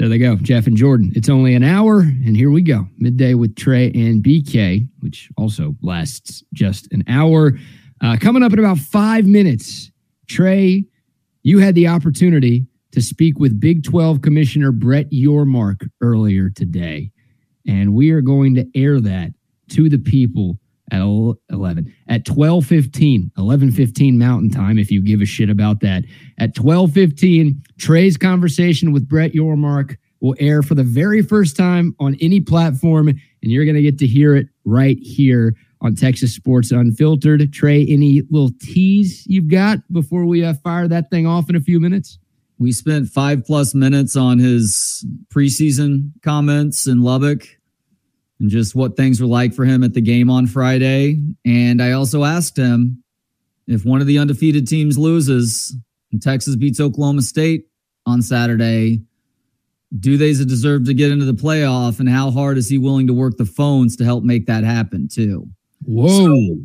There they go, Jeff and Jordan. It's only an hour, and here we go. Midday with Trey and BK, which also lasts just an hour. Uh, coming up in about five minutes, Trey, you had the opportunity to speak with Big 12 Commissioner Brett Yormark earlier today, and we are going to air that to the people at 11 at 12:15 11:15 mountain time if you give a shit about that. At 12:15 Trey's conversation with Brett Yormark will air for the very first time on any platform and you're going to get to hear it right here on Texas Sports Unfiltered. Trey any little tease you've got before we uh, fire that thing off in a few minutes? We spent 5 plus minutes on his preseason comments in Lubbock and just what things were like for him at the game on Friday. And I also asked him if one of the undefeated teams loses and Texas beats Oklahoma State on Saturday, do they deserve to get into the playoff? And how hard is he willing to work the phones to help make that happen, too? Whoa.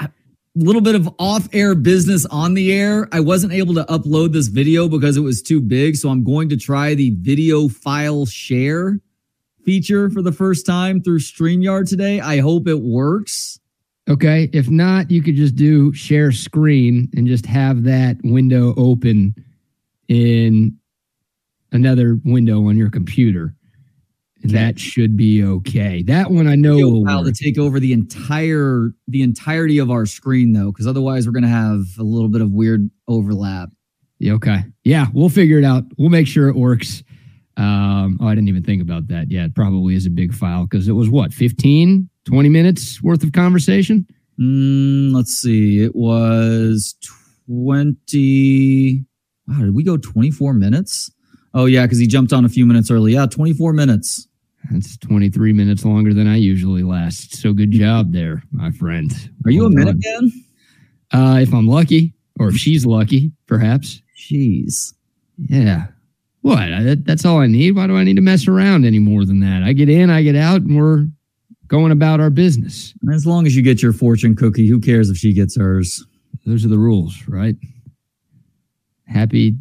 a little bit of off air business on the air. I wasn't able to upload this video because it was too big. So I'm going to try the video file share feature for the first time through StreamYard today. I hope it works. Okay. If not, you could just do share screen and just have that window open in another window on your computer. Okay. that should be okay. That one I know will to take over the entire the entirety of our screen though, because otherwise we're gonna have a little bit of weird overlap. Yeah, okay. Yeah, we'll figure it out. We'll make sure it works. Um, oh, I didn't even think about that. Yeah, it probably is a big file because it was what, 15, 20 minutes worth of conversation? Mm, let's see. It was 20. Wow, did we go 24 minutes? Oh, yeah, because he jumped on a few minutes early. Yeah, 24 minutes. That's 23 minutes longer than I usually last. So good job there, my friend. Are you well a minute man? Uh, if I'm lucky, or if she's lucky, perhaps. Jeez. Yeah. What? That's all I need. Why do I need to mess around any more than that? I get in, I get out, and we're going about our business. As long as you get your fortune cookie, who cares if she gets hers? Those are the rules, right? Happy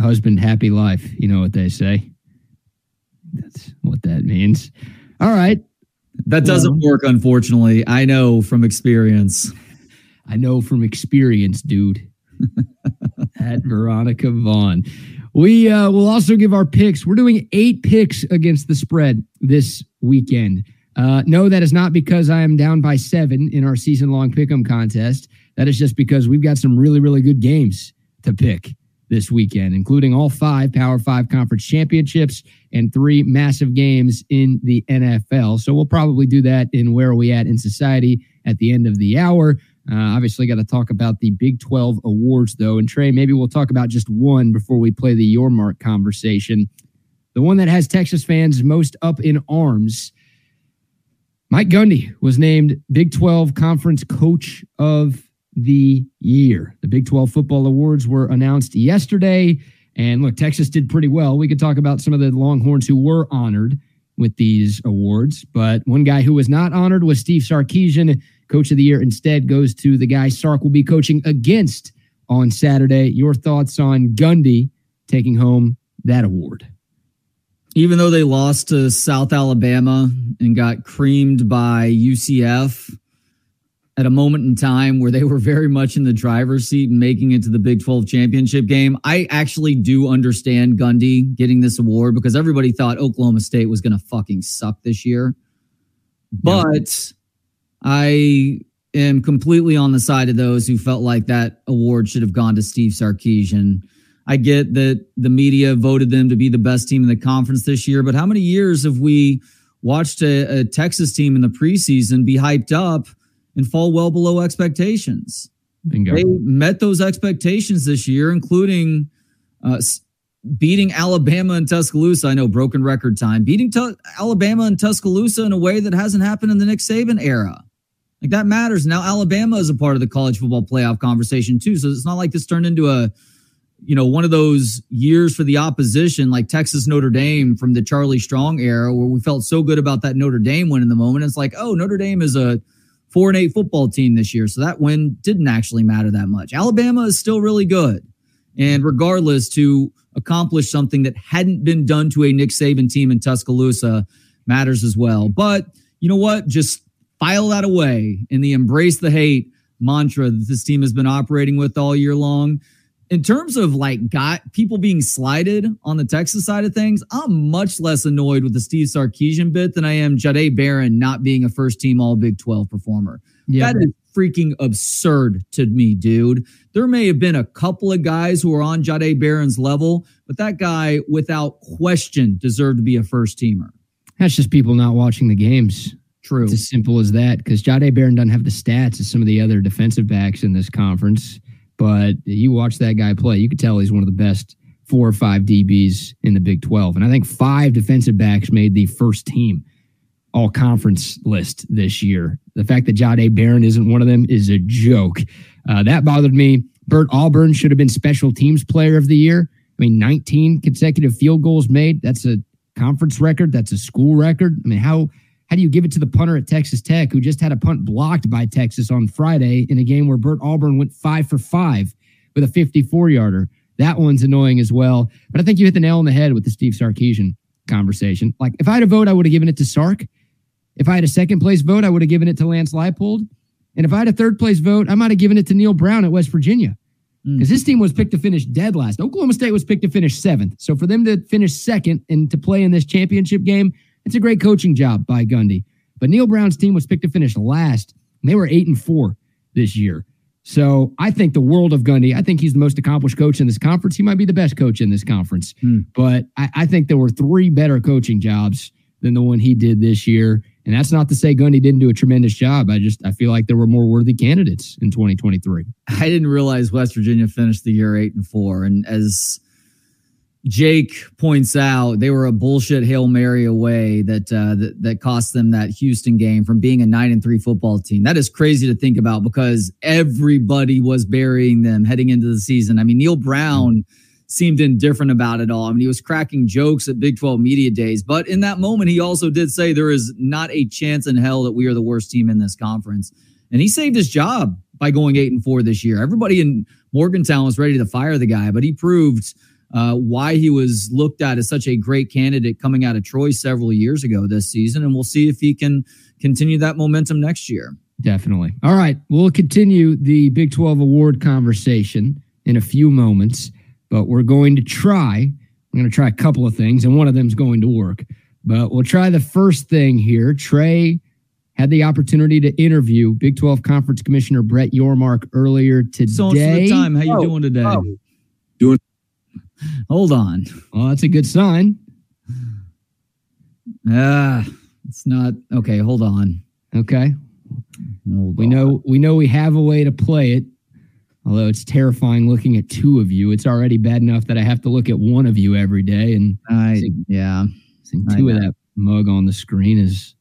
husband, happy life. You know what they say. That's what that means. All right. That doesn't well, work, unfortunately. I know from experience. I know from experience, dude. At Veronica Vaughn. We uh, will also give our picks. We're doing eight picks against the spread this weekend. Uh, no, that is not because I am down by seven in our season long pick'em contest. That is just because we've got some really, really good games to pick this weekend, including all five Power Five conference championships and three massive games in the NFL. So we'll probably do that in Where Are We At in Society at the end of the hour. Uh, obviously, got to talk about the Big 12 awards, though. And Trey, maybe we'll talk about just one before we play the Yormark conversation. The one that has Texas fans most up in arms. Mike Gundy was named Big 12 Conference Coach of the Year. The Big 12 Football Awards were announced yesterday. And look, Texas did pretty well. We could talk about some of the Longhorns who were honored with these awards. But one guy who was not honored was Steve Sarkisian Coach of the Year instead goes to the guy Sark will be coaching against on Saturday. Your thoughts on Gundy taking home that award? Even though they lost to South Alabama and got creamed by UCF at a moment in time where they were very much in the driver's seat and making it to the Big 12 championship game, I actually do understand Gundy getting this award because everybody thought Oklahoma State was going to fucking suck this year. But I am completely on the side of those who felt like that award should have gone to Steve Sarkisian. I get that the media voted them to be the best team in the conference this year, but how many years have we watched a, a Texas team in the preseason be hyped up and fall well below expectations? Bingo. They met those expectations this year, including uh, beating Alabama and Tuscaloosa. I know broken record time, beating T- Alabama and Tuscaloosa in a way that hasn't happened in the Nick Saban era. Like that matters. Now Alabama is a part of the college football playoff conversation too. So it's not like this turned into a, you know, one of those years for the opposition like Texas Notre Dame from the Charlie Strong era where we felt so good about that Notre Dame win in the moment. It's like, oh, Notre Dame is a four and eight football team this year. So that win didn't actually matter that much. Alabama is still really good. And regardless to accomplish something that hadn't been done to a Nick Saban team in Tuscaloosa matters as well. But you know what? Just file that away in the embrace the hate mantra that this team has been operating with all year long. In terms of like got people being slighted on the Texas side of things, I'm much less annoyed with the Steve Sarkisian bit than I am Jahdae Barron not being a first team all Big 12 performer. Yeah. That is freaking absurd to me, dude. There may have been a couple of guys who are on Jahdae Barron's level, but that guy, without question, deserved to be a first teamer. That's just people not watching the games. True. It's as simple as that because Jahdae Barron doesn't have the stats as some of the other defensive backs in this conference. But you watch that guy play, you could tell he's one of the best four or five DBs in the Big 12. And I think five defensive backs made the first team all conference list this year. The fact that Jahdae Barron isn't one of them is a joke. Uh, that bothered me. Bert Auburn should have been special teams player of the year. I mean, 19 consecutive field goals made. That's a conference record. That's a school record. I mean, how how do you give it to the punter at Texas Tech who just had a punt blocked by Texas on Friday in a game where Bert Auburn went five for five with a 54 yarder? That one's annoying as well. But I think you hit the nail on the head with the Steve Sarkisian conversation. Like, if I had a vote, I would have given it to Sark. If I had a second place vote, I would have given it to Lance Leipold. And if I had a third place vote, I might have given it to Neal Brown at West Virginia because mm. his team was picked to finish dead last. Oklahoma State was picked to finish seventh. So for them to finish second and to play in this championship game, it's a great coaching job by Gundy. But Neal Brown's team was picked to finish last. They were eight and four this year. So I think the world of Gundy. I think he's the most accomplished coach in this conference. He might be the best coach in this conference. Mm. But I, I think there were three better coaching jobs than the one he did this year. And that's not to say Gundy didn't do a tremendous job. I just I feel like there were more worthy candidates in 2023. I didn't realize West Virginia finished the year eight and four. And as Jake points out, they were a bullshit hail mary away that uh, that, that cost them that Houston game from being a nine and three football team. That is crazy to think about because everybody was burying them heading into the season. I mean, Neal Brown. Seemed indifferent about it all. I mean, he was cracking jokes at Big 12 media days, but in that moment, he also did say there is not a chance in hell that we are the worst team in this conference. And he saved his job by going eight and four this year. Everybody in Morgantown was ready to fire the guy, but he proved uh, why he was looked at as such a great candidate coming out of Troy several years ago this season. And we'll see if he can continue that momentum next year. Definitely. All right. We'll continue the Big 12 award conversation in a few moments but we're going to try. I'm going to try a couple of things, and one of them is going to work. But we'll try the first thing here. Trey had the opportunity to interview Big 12 Conference Commissioner Brett Yormark earlier today. So for the time, how you oh, doing today? Oh. Doing. Hold on. Well, that's a good sign. Ah, it's not okay. Hold on. Okay. Hold we on. know we know we have a way to play it. Although it's terrifying looking at two of you, it's already bad enough that I have to look at one of you every day. And I, yeah, seeing two of that mug on the screen is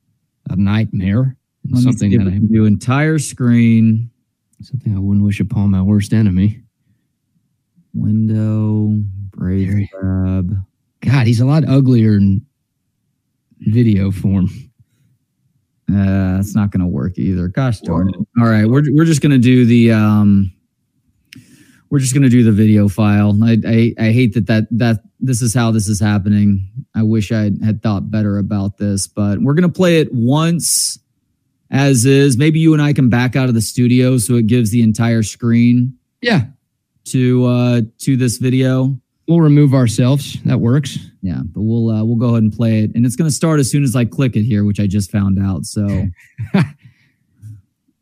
a nightmare. something that I do entire screen. Something I wouldn't wish upon my worst enemy. Window, Brave. God, he's a lot uglier in video form. Uh, it's not going to work either. Gosh darn it. All right, we're we're just going to do the um we're just going to do the video file. I, I, I hate that that that this is how this is happening. I wish I had thought better about this, but we're going to play it once as is. Maybe you and I can back out of the studio so it gives the entire screen. Yeah. To uh to this video. We'll remove ourselves. That works. Yeah, but we'll uh, we'll go ahead and play it, and it's going to start as soon as I click it here, which I just found out. So,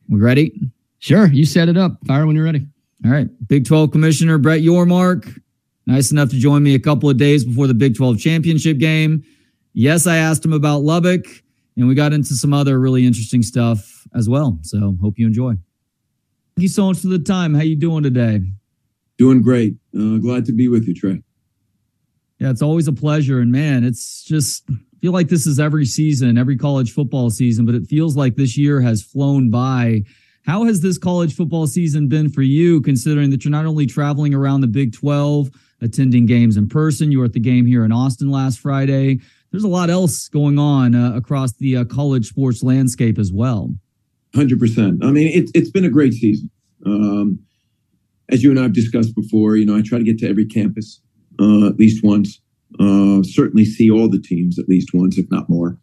we ready? Sure. You set it up. Fire when you're ready. All right. Big 12 Commissioner Brett Yormark, nice enough to join me a couple of days before the Big 12 championship game. Yes, I asked him about Lubbock, and we got into some other really interesting stuff as well. So hope you enjoy. Thank you so much for the time. How you doing today? Doing great. Uh, glad to be with you, Trey. Yeah, it's always a pleasure. And man, it's just I feel like this is every season, every college football season, but it feels like this year has flown by how has this college football season been for you, considering that you're not only traveling around the Big 12, attending games in person, you were at the game here in Austin last Friday. There's a lot else going on uh, across the uh, college sports landscape as well. 100%. I mean, it's, it's been a great season. Um, as you and I have discussed before, you know, I try to get to every campus uh, at least once. Uh, certainly see all the teams at least once, if not more.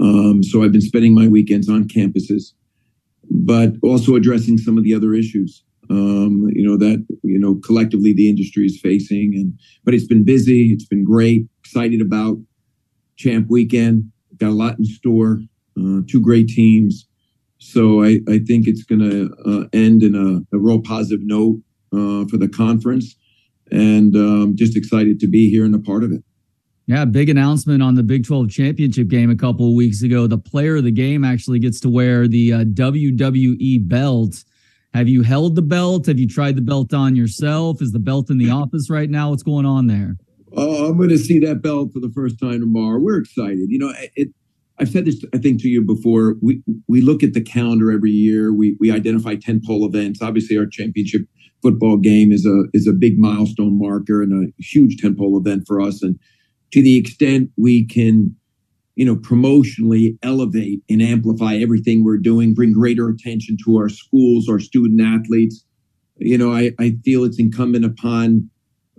Um, so I've been spending my weekends on campuses, but also addressing some of the other issues. Um, you know that you know collectively the industry is facing, and but it's been busy. It's been great. Excited about Champ Weekend. Got a lot in store. Uh, two great teams. So I, I think it's going to uh, end in a, a, real positive note for the conference, and um, just excited to be here and a part of it. Yeah, big announcement on the Big 12 championship game a couple of weeks ago. The player of the game actually gets to wear the uh, WWE belt. Have you held the belt? Have you tried the belt on yourself? Is the belt in the office right now? What's going on there? Oh, I'm going to see that belt for the first time tomorrow. We're excited. You know, it, I've said this, I think, to you before. We we look at the calendar every year. We we identify tentpole events. Obviously, our championship football game is a is a big milestone marker and a huge tentpole event for us. And to the extent we can, you know, promotionally elevate and amplify everything we're doing, bring greater attention to our schools, our student athletes. You know, I, I feel it's incumbent upon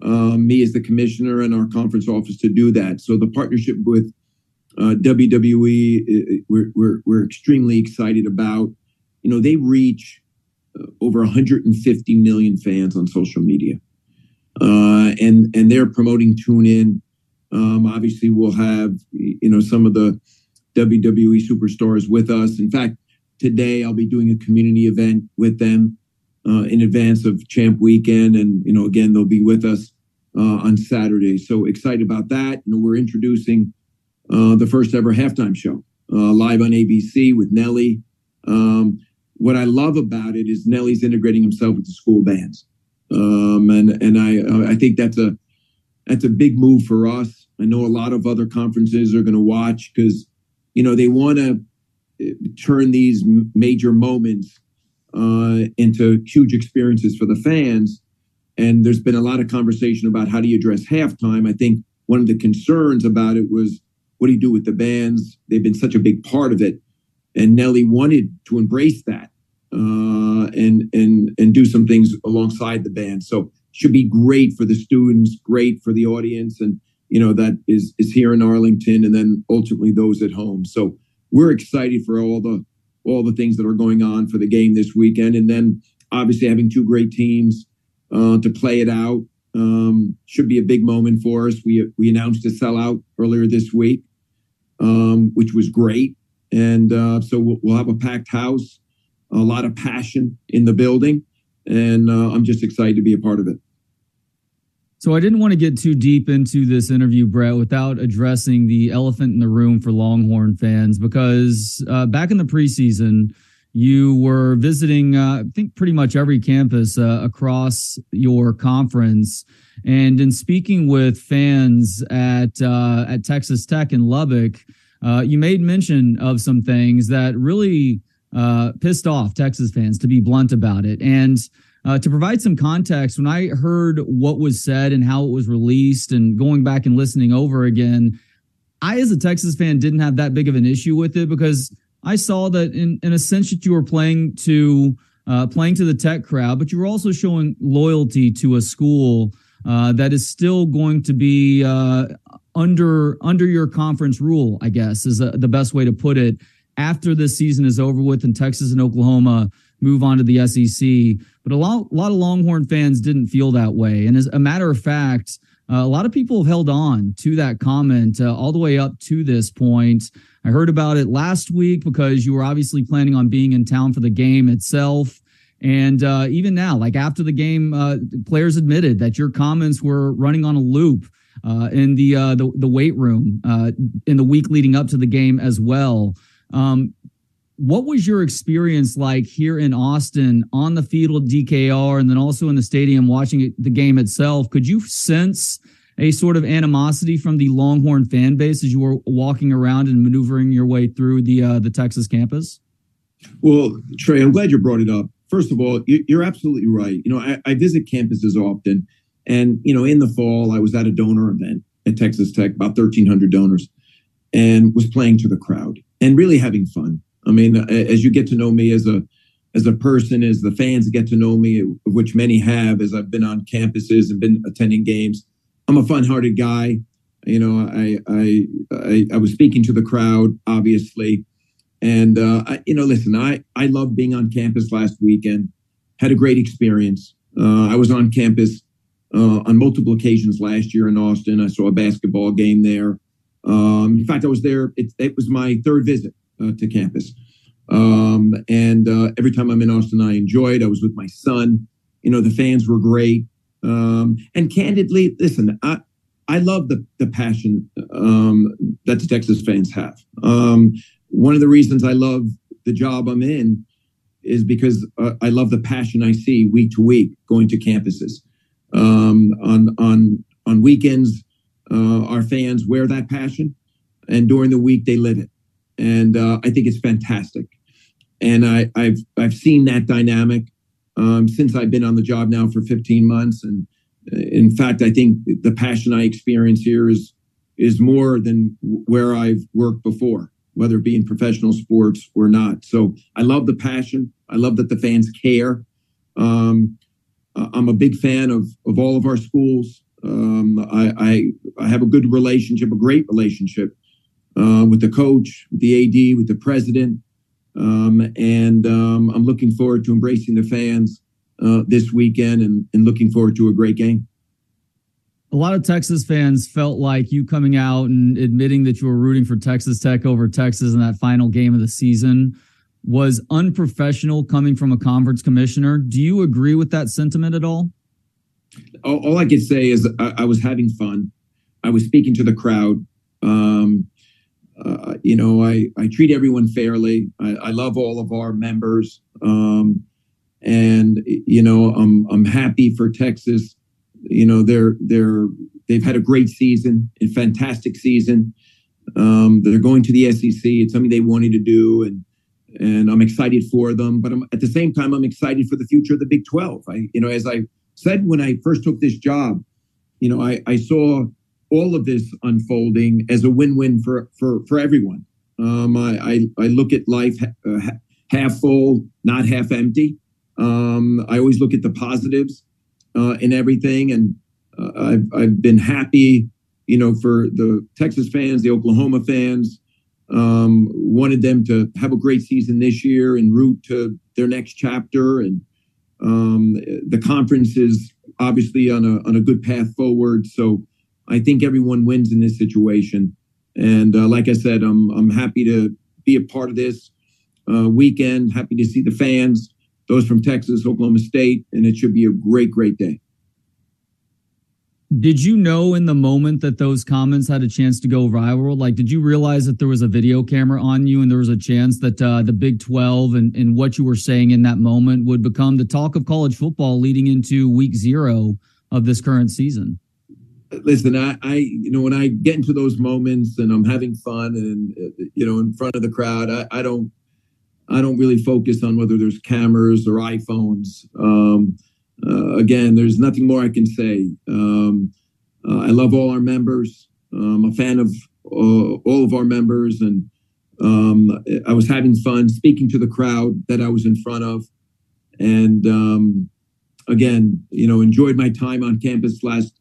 uh, me as the commissioner and our conference office to do that. So the partnership with WWE, we're, we're, we're extremely excited about. You know, they reach uh, over 150 million fans on social media, uh, and and they're promoting TuneIn. Um, obviously, we'll have you know some of the WWE superstars with us. In fact, today I'll be doing a community event with them uh, in advance of Champ Weekend, and you know again they'll be with us uh, on Saturday. So excited about that. You know, we're introducing uh, the first ever halftime show uh, live on ABC with Nelly. Um, what I love about it is Nelly's integrating himself with the school bands, um, and and I uh, I think that's a that's a big move for us. I know a lot of other conferences are going to watch because you know they want to turn these major moments uh, into huge experiences for the fans. And there's been a lot of conversation about how do you address halftime. I think one of the concerns about it was what do you do with the bands? They've been such a big part of it, and Nelly wanted to embrace that uh, and and and do some things alongside the band. So should be great for the students, great for the audience, and you know that is is here in Arlington, and then ultimately those at home. So we're excited for all the all the things that are going on for the game this weekend, and then obviously having two great teams uh, to play it out um, should be a big moment for us. We we announced a sellout earlier this week um, which was great. And uh, so we'll, we'll, have a packed house, a lot of passion in the building, and uh, I'm just excited to be a part of it. So I didn't want to get too deep into this interview, Brett, without addressing the elephant in the room for Longhorn fans, because uh, back in the preseason, you were visiting, uh, I think, pretty much every campus uh, across your conference. And in speaking with fans at uh, at Texas Tech in Lubbock, uh, you made mention of some things that really uh, pissed off Texas fans, to be blunt about it. And uh, to provide some context, when I heard what was said and how it was released, and going back and listening over again, I, as a Texas fan, didn't have that big of an issue with it because I saw that in, in a sense that you were playing to uh, playing to the tech crowd, but you were also showing loyalty to a school uh, that is still going to be uh, under under your conference rule. I guess is a, the best way to put it. After this season is over with, and Texas and Oklahoma move on to the SEC, but a lot a lot of Longhorn fans didn't feel that way. And as a matter of fact, uh, a lot of people have held on to that comment uh, all the way up to this point. I heard about it last week because you were obviously planning on being in town for the game itself. And uh, even now, like after the game, uh, players admitted that your comments were running on a loop uh, in the, uh, the, the weight room in the week leading up to the game as well. Um, what was your experience like here in Austin on the field DKR and then also in the stadium watching the game itself? Could you sense a sort of animosity from the Longhorn fan base as you were walking around and maneuvering your way through the uh, the Texas campus? Well, Trey, I'm glad you brought it up. First of all, you're absolutely right. You know, I, I visit campuses often, and you know, in the fall, I was at a donor event at Texas Tech, about 1,300 donors, and was playing to the crowd and really having fun. I mean, as you get to know me as a as a person, as the fans get to know me, which many have, as I've been on campuses and been attending games, I'm a fun-hearted guy. You know, I I I, I was speaking to the crowd, obviously, and uh, I, you know, listen, I I love being on campus last weekend. Had a great experience. Uh, I was on campus uh, on multiple occasions last year in Austin. I saw a basketball game there. Um, in fact, I was there. It, it was my third visit to campus. Um, and uh, every time I'm in Austin, I enjoy it. I was with my son. You know, the fans were great. Um, and candidly, listen, I, I love the, the passion um, that the Texas fans have. Um, one of the reasons I love the job I'm in is because uh, I love the passion I see week to week going to campuses. Um, on on on weekends, uh, our fans wear that passion, and during the week they live it, and uh, I think it's fantastic. And I, have I've seen that dynamic um, since I've been on the job now for 15 months, and uh, in fact, I think the passion I experience here is is more than where I've worked before, whether it be in professional sports or not. So I love the passion. I love that the fans care. Um, I'm a big fan of of all of our schools. Um, I, I, I have a good relationship, a great relationship uh, with the coach, with the AD, with the president, um, and um, I'm looking forward to embracing the fans uh, this weekend and, and looking forward to a great game. A lot of Texas fans felt like you coming out and admitting that you were rooting for Texas Tech over Texas in that final game of the season was unprofessional coming from a conference commissioner. Do you agree with that sentiment at all? All, all I can say is I, I, was having fun. I was speaking to the crowd. Um, uh, you know, I, I treat everyone fairly. I, I love all of our members. Um, and, you know, I'm, I'm happy for Texas. You know, they're, they're, they've had a great season, a fantastic season. Um, they're going to the SEC. It's something they wanted to do. And, and I'm excited for them. But I'm, at the same time, I'm excited for the future of the Big 12. I, you know, as I said when I first took this job, you know, I, I saw all of this unfolding as a win-win for for for everyone. Um, I, I, I look at life uh, half full, not half empty. Um, I always look at the positives uh, in everything, and uh, I've I've been happy, you know, for the Texas fans, the Oklahoma fans, um, wanted them to have a great season this year and root to their next chapter. And um, the conference is obviously on a on a good path forward. So I think everyone wins in this situation. And uh, like I said, I'm I'm happy to be a part of this uh, weekend. Happy to see the fans, those from Texas, Oklahoma State, and it should be a great, great day. Did you know in the moment that those comments had a chance to go viral? Like, did you realize that there was a video camera on you and there was a chance that uh, the Big 12 and, and what you were saying in that moment would become the talk of college football leading into week zero of this current season? Listen, I, I, you know, when I get into those moments and I'm having fun and, you know, in front of the crowd, I, I don't, I don't really focus on whether there's cameras or iPhones. Um, uh, again, there's nothing more I can say. Um, uh, I love all our members. I'm a fan of uh, all of our members, and um, I was having fun speaking to the crowd that I was in front of. And um, again, you know, enjoyed my time on campus last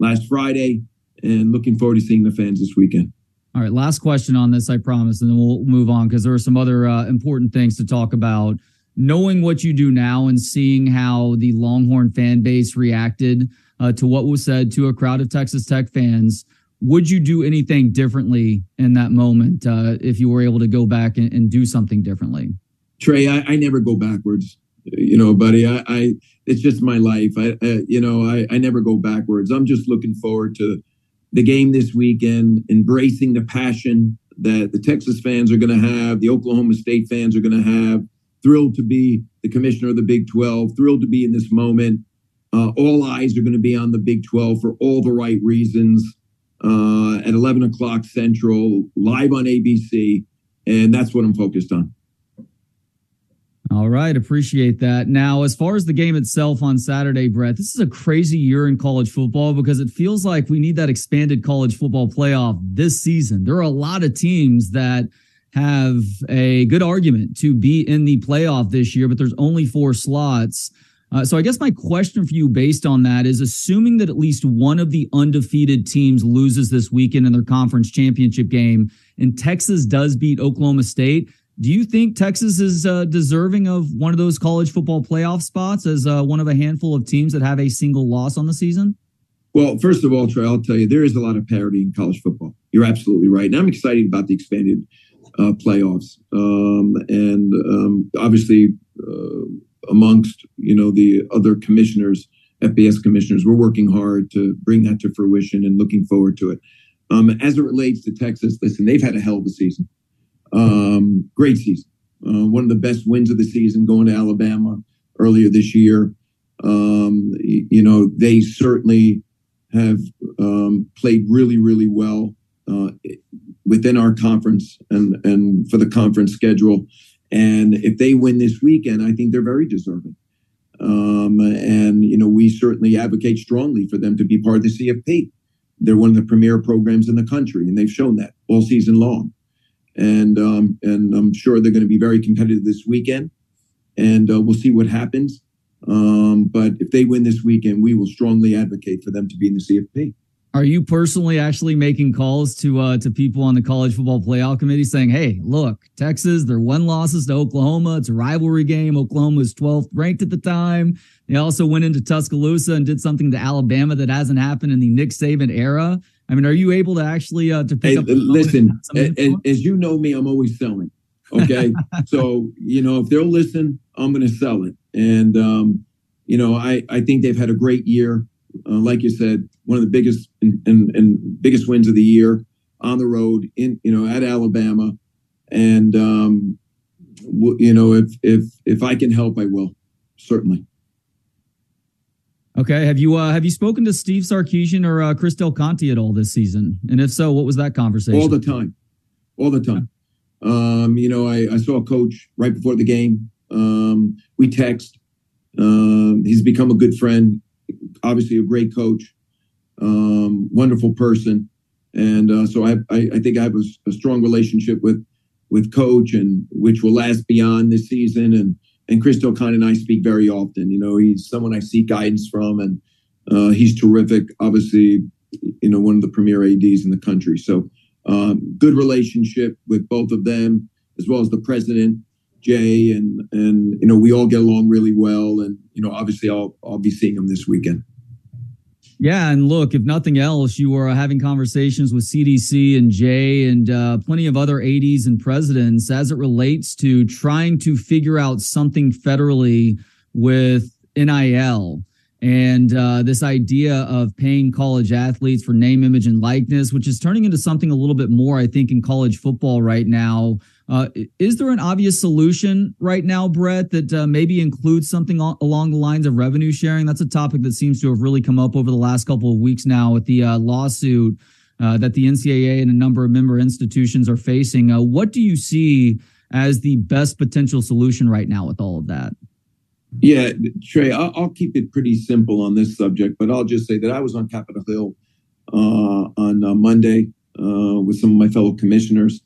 last Friday, and looking forward to seeing the fans this weekend. All right, last question on this, I promise, and then we'll move on because there are some other uh, important things to talk about knowing what you do now and seeing how the Longhorn fan base reacted uh, to what was said to a crowd of Texas Tech fans, would you do anything differently in that moment uh, if you were able to go back and, and do something differently? Trey, I, I, never go backwards. You know, buddy, I, I it's just my life. I, you know, I, I never go backwards. I'm just looking forward to the game this weekend, embracing the passion that the Texas fans are going to have, the Oklahoma State fans are going to have, thrilled to be the commissioner of the Big 12, thrilled to be in this moment. Uh, all eyes are going to be on the Big 12 for all the right reasons uh, at 11 o'clock Central, live on ABC. And that's what I'm focused on. All right. Appreciate that. Now, as far as the game itself on Saturday, Brett, this is a crazy year in college football because it feels like we need that expanded college football playoff this season. There are a lot of teams that have a good argument to be in the playoff this year, but there's only four slots. Uh, so I guess my question for you, based on that, is assuming that at least one of the undefeated teams loses this weekend in their conference championship game, and Texas does beat Oklahoma State. Do you think Texas is uh, deserving of one of those college football playoff spots as uh, one of a handful of teams that have a single loss on the season? Well, first of all, Trey, I'll tell you, there is a lot of parity in college football. You're absolutely right. And I'm excited about the expanded uh, playoffs. Um, and um, obviously, uh, amongst you know the other commissioners, FBS commissioners, we're working hard to bring that to fruition and looking forward to it. Um, as it relates to Texas, listen, they've had a hell of a season. Um, great season. Uh, one of the best wins of the season going to Alabama earlier this year. Um, you know, they certainly have um, played really, really well uh, within our conference and and for the conference schedule. And if they win this weekend, I think they're very deserving. Um, and you know, we certainly advocate strongly for them to be part of the CFP. They're one of the premier programs in the country, and they've shown that all season long. And um, and I'm sure they're going to be very competitive this weekend. And uh, we'll see what happens. Um, but if they win this weekend, we will strongly advocate for them to be in the CFP. Are you personally actually making calls to uh, to people on the college football playoff committee saying, "Hey, look, Texas, they're one losses to Oklahoma. It's a rivalry game. Oklahoma was 12th ranked at the time. They also went into Tuscaloosa and did something to Alabama that hasn't happened in the Nick Saban era. I mean, are you able to actually uh, to pick hey, up? Listen, as, as you know me, I'm always selling. Okay, so you know if they'll listen, I'm going to sell it. And um, you know, I I think they've had a great year. Uh, like you said, one of the biggest and, and, and, biggest wins of the year on the road in you know at Alabama, and um, w- you know if if if I can help, I will certainly. Okay, have you uh, have you spoken to Steve Sarkisian or uh, Chris Del Conte at all this season? And if so, what was that conversation? All the time, all the time. Um, you know, I, I saw a coach right before the game. Um, we text. Um, he's become a good friend obviously a great coach, um, wonderful person, and uh, so I, I, I, think I have a, a, strong relationship with with coach, and which will last beyond this season. And and Chris Del and I speak very often. You know, he's someone I seek guidance from, and uh, he's terrific. Obviously, you know, one of the premier ADs in the country. So um, good relationship with both of them, as well as the president. Jay and and you know we all get along really well and you know obviously I'll I'll be seeing him this weekend. Yeah, and look, if nothing else, you are having conversations with CDC and Jay and uh, plenty of other ADs and presidents as it relates to trying to figure out something federally with NIL and uh, this idea of paying college athletes for name, image, and likeness, which is turning into something a little bit more, I think, in college football right now. Uh, is there an obvious solution right now, Brett, that uh, maybe includes something along the lines of revenue sharing? That's a topic that seems to have really come up over the last couple of weeks now with the uh, lawsuit uh, that the NCAA and a number of member institutions are facing. Uh, what do you see as the best potential solution right now with all of that? Yeah, Trey, I'll, I'll, keep it pretty simple on this subject, but I'll just say that I was on Capitol Hill on Monday with some of my fellow commissioners.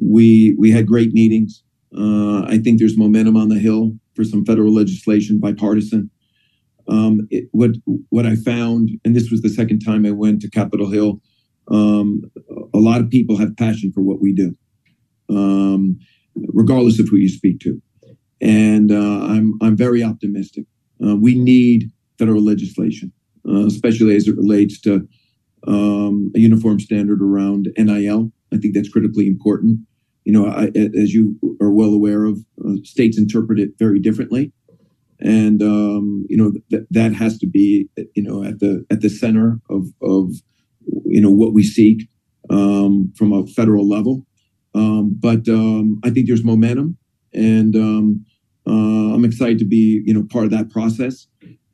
We we had great meetings. Uh, I think there's momentum on the Hill for some federal legislation, bipartisan. Um, it, what what I found, and this was the second time I went to Capitol Hill, um, a lot of people have passion for what we do, um, regardless of who you speak to and uh, I'm I'm very optimistic. Uh, we need federal legislation, uh, especially as it relates to um, a uniform standard around NIL. I think that's critically important. You know, I, as you are well aware of, uh, states interpret it very differently, and um, you know th- that has to be you know at the at the center of of you know what we seek um, from a federal level. Um, but um, I think there's momentum and um, uh, I'm excited to be you know part of that process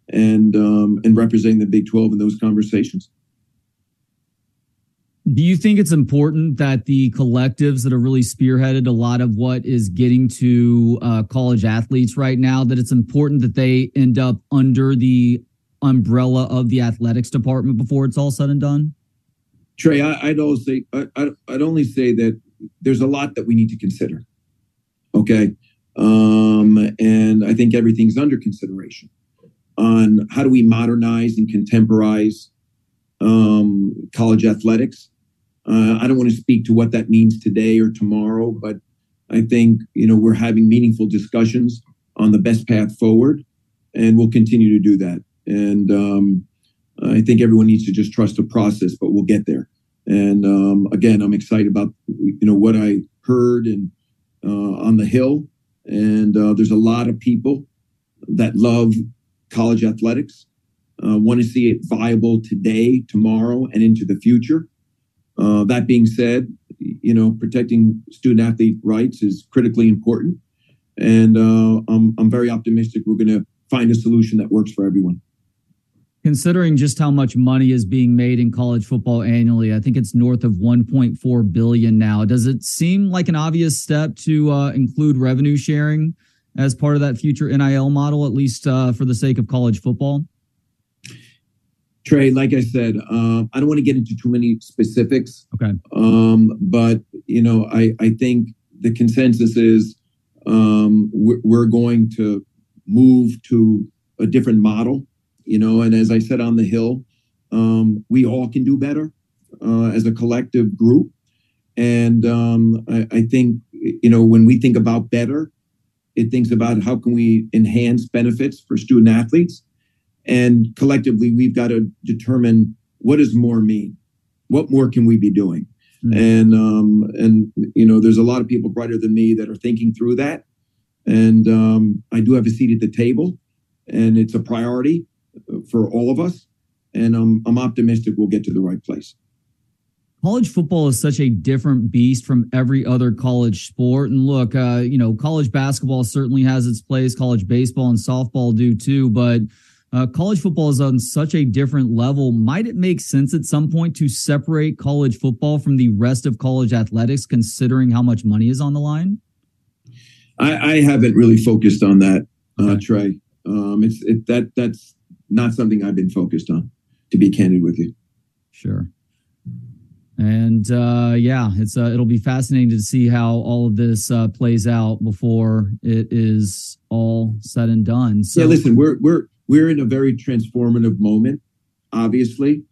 and um, and representing the Big 12 in those conversations. Do you think it's important that the collectives that are really spearheaded a lot of what is getting to uh, college athletes right now that it's important that they end up under the umbrella of the athletics department before it's all said and done? Trey, I, would always say I, I'd only say that there's a lot that we need to consider. Okay, um, and I think everything's under consideration. on how do we modernize and contemporize um, college athletics. Uh, I don't want to speak to what that means today or tomorrow, but I think you know we're having meaningful discussions on the best path forward, and we'll continue to do that. And um, I think everyone needs to just trust the process, but we'll get there. And um, again, I'm excited about you know what I heard and uh, on the Hill, and uh, there's a lot of people that love college athletics, uh, want to see it viable today, tomorrow, and into the future. Uh, that being said, you know, protecting student athlete rights is critically important, and uh, I'm I'm very optimistic we're going to find a solution that works for everyone. Considering just how much money is being made in college football annually i think it's north of 1.4 billion now. Does it seem like an obvious step to uh, include revenue sharing as part of that future nil model at least uh, for the sake of college football trey like i said uh, i don't want to get into too many specifics okay um, but you know I, I think the consensus is um, we're, we're going to move to a different model you know, and as I said on the Hill, um, we all can do better uh, as a collective group. And um, I, I, think, you know, when we think about better, it thinks about how can we enhance benefits for student athletes. And collectively, we've got to determine what does more mean? What more can we be doing? Mm-hmm. And um, and you know, there's a lot of people brighter than me that are thinking through that. And um, I do have a seat at the table, and it's a priority for all of us. And I'm, I'm optimistic we'll get to the right place. College football is such a different beast from every other college sport. And look, uh, you know, college basketball certainly has its place. College baseball and softball do too. But uh, college football is on such a different level. Might it make sense at some point to separate college football from the rest of college athletics, considering how much money is on the line? I, I haven't really focused on that, uh, Trey. Um, it's it, that that's not something I've been focused on, to be candid with you. Sure. And uh, yeah, it's uh, it'll be fascinating to see how all of this uh, plays out before it is all said and done. So, yeah, listen, we're we're we're in a very transformative moment, obviously,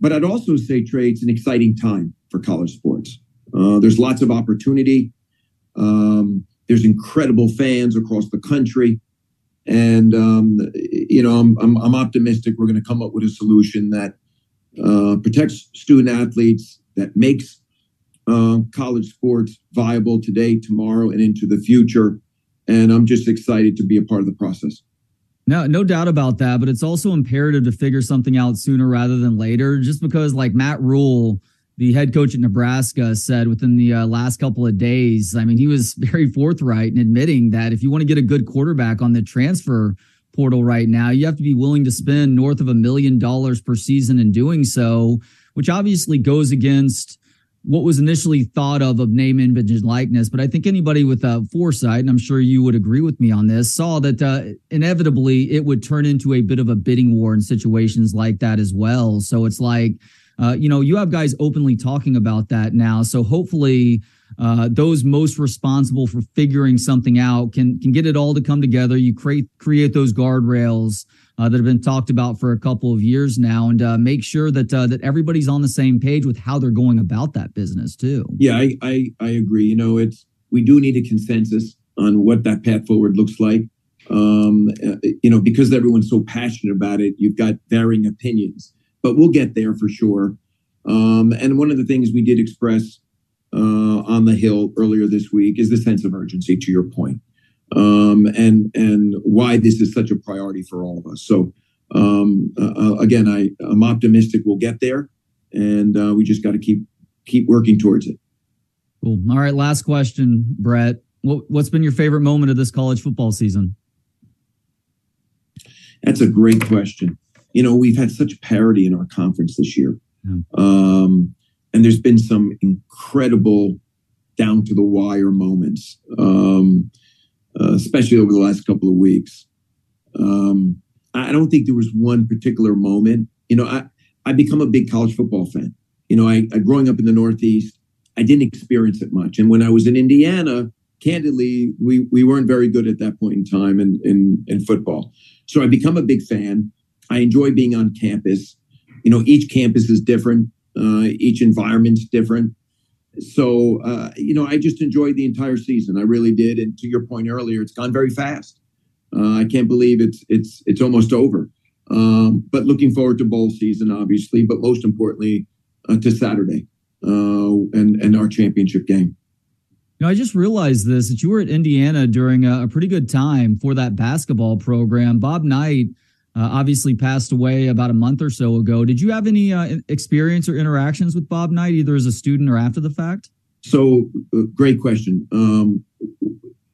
but I'd also say, Trey, it's an exciting time for college sports. Uh, there's lots of opportunity. Um, there's incredible fans across the country. And um, you know, I'm, I'm, I'm optimistic we're going to come up with a solution that uh, protects student athletes, that makes uh, college sports viable today, tomorrow, and into the future. And I'm just excited to be a part of the process. No, no doubt about that. But it's also imperative to figure something out sooner rather than later, just because, like Matt Rhule, the head coach at Nebraska said within the uh, last couple of days. I mean, he was very forthright in admitting that if you want to get a good quarterback on the transfer portal right now, you have to be willing to spend north of a million dollars per season in doing so, which obviously goes against what was initially thought of of name, image, and likeness. But I think anybody with a foresight, and I'm sure you would agree with me on this, saw that uh, inevitably it would turn into a bit of a bidding war in situations like that as well. So it's like, uh, you know, you have guys openly talking about that now. So hopefully, uh, those most responsible for figuring something out can can get it all to come together. You create create those guardrails uh, that have been talked about for a couple of years now, and uh, make sure that uh, that everybody's on the same page with how they're going about that business too. Yeah, I, I I agree. You know, it's we do need a consensus on what that path forward looks like. Um, uh, you know, because everyone's so passionate about it, you've got varying opinions but we'll get there for sure. Um, and one of the things we did express uh, on the Hill earlier this week is the sense of urgency, to your point, um, and and why this is such a priority for all of us. So um, uh, uh again, I I'm optimistic we'll get there, and uh, we just got to keep keep working towards it. Cool. All right, last question, Brett. What, what's been your favorite moment of this college football season? That's a great question you know, we've had such parity in our conference this year. Yeah. Um, and there's been some incredible down to the wire moments, um, uh, especially over the last couple of weeks. Um, I don't think there was one particular moment. You know, I, I become a big college football fan. You know, I, I growing up in the Northeast, I didn't experience it much. And when I was in Indiana, candidly, we we weren't very good at that point in time in in, in football. So I become a big fan. I enjoy being on campus. You know, each campus is different. Uh, each environment's different. So, uh, you know, I just enjoyed the entire season. I really did. And to your point earlier, it's gone very fast. Uh, I can't believe it's it's it's almost over. Um, but looking forward to bowl season, obviously. But most importantly, uh, to Saturday uh, and and our championship game. You know, I just realized this that you were at Indiana during a, a pretty good time for that basketball program. Bob Knight uh, obviously passed away about a month or so ago. Did you have any uh, experience or interactions with Bob Knight, either as a student or after the fact? So, uh, great question. Um,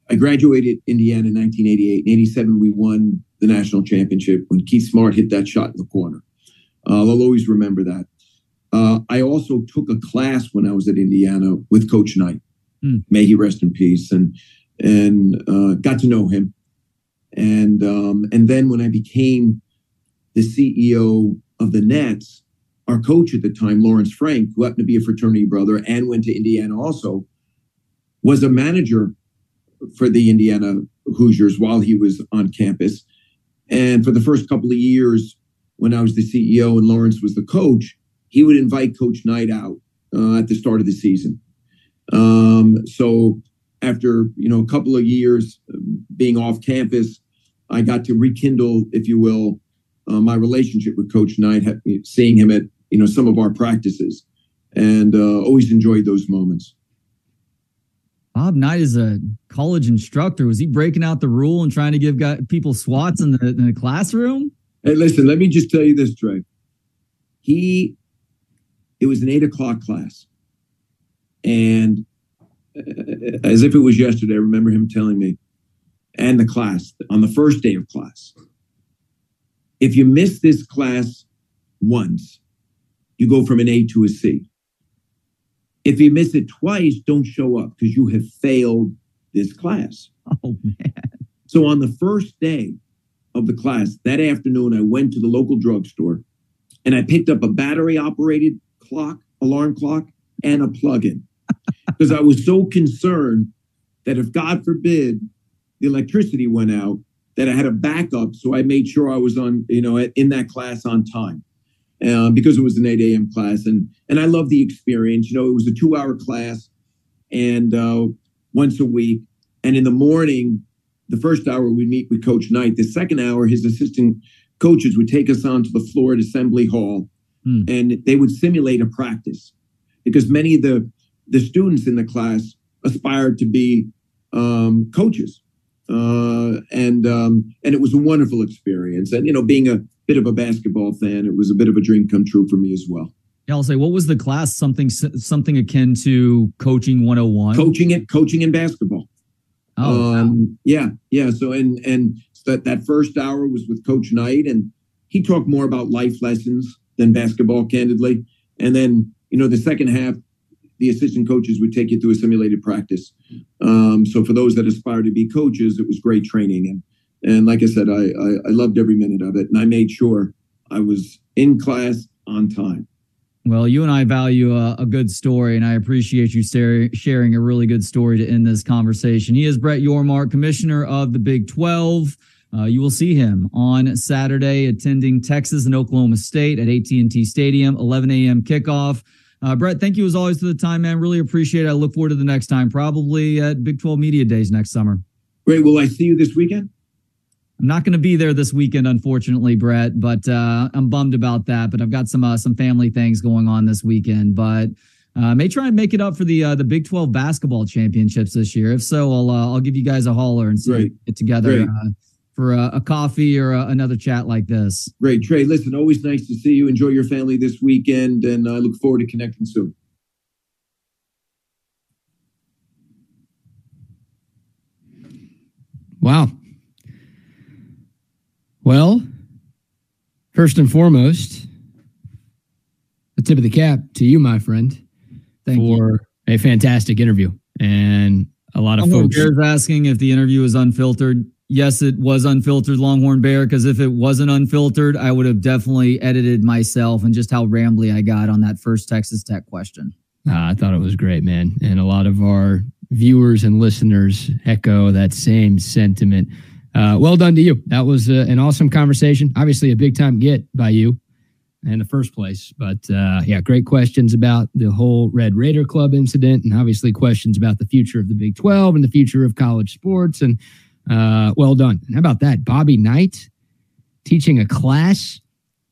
I graduated Indiana in 1988. In 87, we won the national championship when Keith Smart hit that shot in the corner. Uh, I'll always remember that. Uh, I also took a class when I was at Indiana with Coach Knight. Mm. May he rest in peace, and and uh, got to know him. And um, and then when I became the CEO of the Nets, our coach at the time, Lawrence Frank, who happened to be a fraternity brother and went to Indiana also, was a manager for the Indiana Hoosiers while he was on campus. And for the first couple of years, when I was the CEO and Lawrence was the coach, he would invite Coach Knight out uh, at the start of the season. Um, so after you know a couple of years being off campus, I got to rekindle, if you will, uh, my relationship with Coach Knight, seeing him at you know some of our practices, and uh, always enjoyed those moments. Bob Knight is a college instructor. Was he breaking out the rule and trying to give people swats in the, in the classroom? Hey, listen, let me just tell you this, Trey. He, it was an eight o'clock class. And uh, as if it was yesterday, I remember him telling me, and the class on the first day of class, if you miss this class once, you go from an A to a C. If you miss it twice, don't show up because you have failed this class. Oh, man. So on the first day of the class, that afternoon, I went to the local drugstore and I picked up a battery operated clock, alarm clock, and a plug in because I was so concerned that if God forbid the electricity went out, that I had a backup. So I made sure I was on, you know, in that class on time. Uh, because it was an 8 a.m. class. And and I love the experience. You know, it was a two hour class and uh, once a week. And in the morning, the first hour we'd meet with Coach Knight. The second hour, his assistant coaches would take us onto the floor at Assembly Hall hmm. and they would simulate a practice because many of the, the students in the class aspired to be um, coaches. Uh, and um, and it was a wonderful experience. And you know, being a bit of a basketball fan, it was a bit of a dream come true for me as well. Yeah, I'll say, what was the class? Something something akin to coaching 101? Coaching it, coaching in basketball. Oh, um, wow. yeah, yeah. So and and that that first hour was with Coach Knight, and he talked more about life lessons than basketball, candidly. And then you know the second half, the assistant coaches would take you through a simulated practice. Um, so for those that aspire to be coaches, it was great training. And and like I said, I, I, I loved every minute of it. And I made sure I was in class on time. Well, you and I value a, a, good story, and I appreciate you sharing a really good story to end this conversation. He is Brett Yormark, commissioner of the Big 12. Uh, you will see him on Saturday attending Texas and Oklahoma State at AT&T Stadium, 11 a.m. kickoff. Uh, Brett, thank you as always for the time, man. Really appreciate it. I look forward to the next time, probably at Big 12 Media Days next summer. Great. Will I see you this weekend? I'm not going to be there this weekend, unfortunately, Brett, but uh, I'm bummed about that. But I've got some uh, some family things going on this weekend. But uh, may try and make it up for the uh, the Big 12 basketball championships this year. If so, I'll uh, I'll give you guys a holler and see if get together uh, for a, a, coffee or a, another chat like this. Great, Trey. Listen, always nice to see you. Enjoy your family this weekend, and I look forward to connecting soon. Wow. Well, first and foremost, the tip of the cap to you, my friend, Thank for you. a fantastic interview and a lot of Longhorn folks. Bears asking if the interview is unfiltered yes, it was unfiltered Longhorn Bear because if it wasn't unfiltered, I would have definitely edited myself and just how rambly I got on that first Texas Tech question. Uh, I thought it was great, man. And a lot of our viewers and listeners echo that same sentiment. Uh, well done to you. That was uh, an awesome conversation. Obviously, a big time get by you in the first place. But uh, yeah, great questions about the whole Red Raider Club incident, and obviously questions about the future of the Big 12 and the future of college sports. And uh, well done. How about that? Bobby Knight teaching a class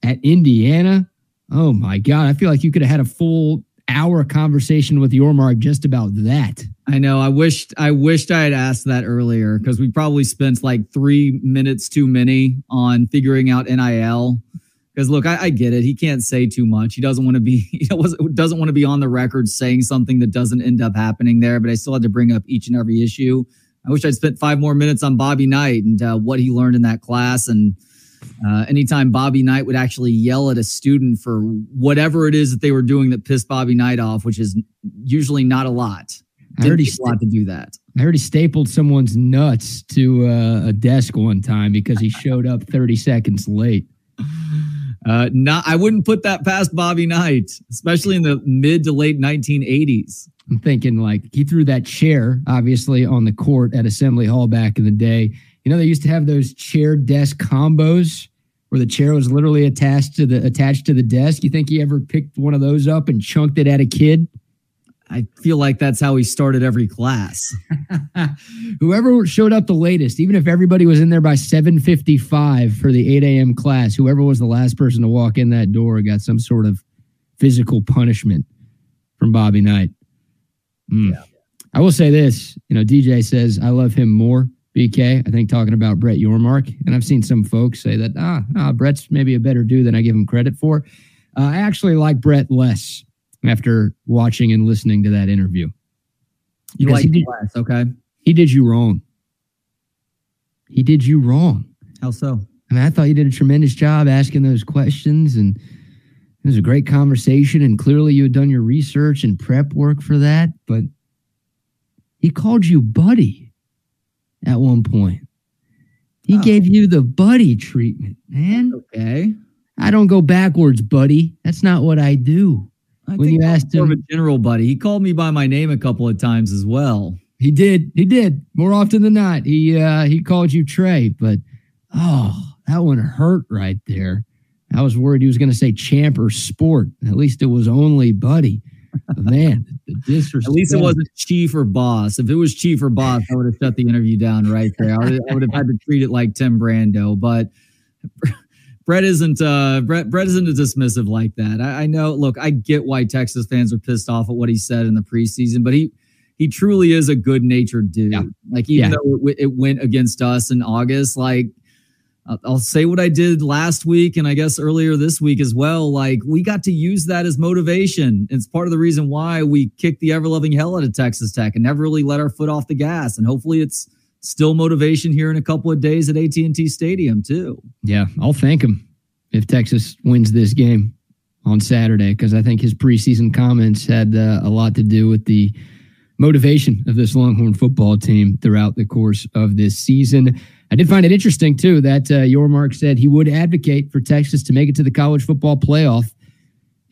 at Indiana. Oh my God. I feel like you could have had a full hour conversation with Yormark just about that. I know. I wished I wished I had asked that earlier because we probably spent like three minutes too many on figuring out NIL. Because look, I, I, get it. He can't say too much. He doesn't want to be he doesn't want to be on the record saying something that doesn't end up happening there. But I still had to bring up each and every issue. I wish I'd spent five more minutes on Bobby Knight and uh, what he learned in that class and uh, anytime Bobby Knight would actually yell at a student for whatever it is that they were doing that pissed Bobby Knight off, which is usually not a lot. I heard he a lot to do that. I heard he stapled someone's nuts to uh, a desk one time because he showed up 30 seconds late. Uh, not, I wouldn't put that past Bobby Knight, especially in the mid to late 1980s. I'm thinking like he threw that chair, obviously, on the court at Assembly Hall back in the day you know, they used to have those chair desk combos where the chair was literally attached to the attached to the desk. You think he ever picked one of those up and chunked it at a kid? I feel like that's how he started every class. whoever showed up the latest, even if everybody was in there by 7:55 for the 8 a.m. class, whoever was the last person to walk in that door got some sort of physical punishment from Bobby Knight. Mm. Yeah. I will say this, you know, DJ says I love him more BK, I think talking about Brett Yormark, and I've seen some folks say that ah, ah Brett's maybe a better dude than I give him credit for. Uh, I actually like Brett less after watching and listening to that interview. You like did, less, okay? He did you wrong. He did you wrong. How so? I mean, I thought you did a tremendous job asking those questions, and it was a great conversation. And clearly, you had done your research and prep work for that. But he called you buddy at one point. He oh. gave you the buddy treatment, man. Okay. I don't go backwards, buddy. That's not what I do. I when you asked him, a general buddy, he called me by my name a couple of times as well. He did. He did more often than not. He uh, he called you Trey, but oh, that one hurt right there. I was worried he was going to say champ or sport. At least it was only buddy man, the disrespect. At least it wasn't chief or boss. If it was chief or boss, I would have shut the interview down right there. I would, I would have had to treat it like Tim Brando. But Brett isn't uh, Brett Brett isn't a dismissive like that. I, I, know. Look, I get why Texas fans are pissed off at what he said in the preseason, but he he truly is a good natured dude. Yeah. Like even yeah. though it, it went against us in August, like I'll say what I did last week and I guess earlier this week as well. Like we got to use that as motivation. It's part of the reason why we kicked the ever loving hell out of Texas Tech and never really let our foot off the gas. And hopefully it's still motivation here in a couple of days at AT&T Stadium too. Yeah, I'll thank him if Texas wins this game on Saturday because I think his preseason comments had uh, a lot to do with the motivation of this Longhorn football team throughout the course of this season. I did find it interesting too that uh, Yormark said he would advocate for Texas to make it to the college football playoff.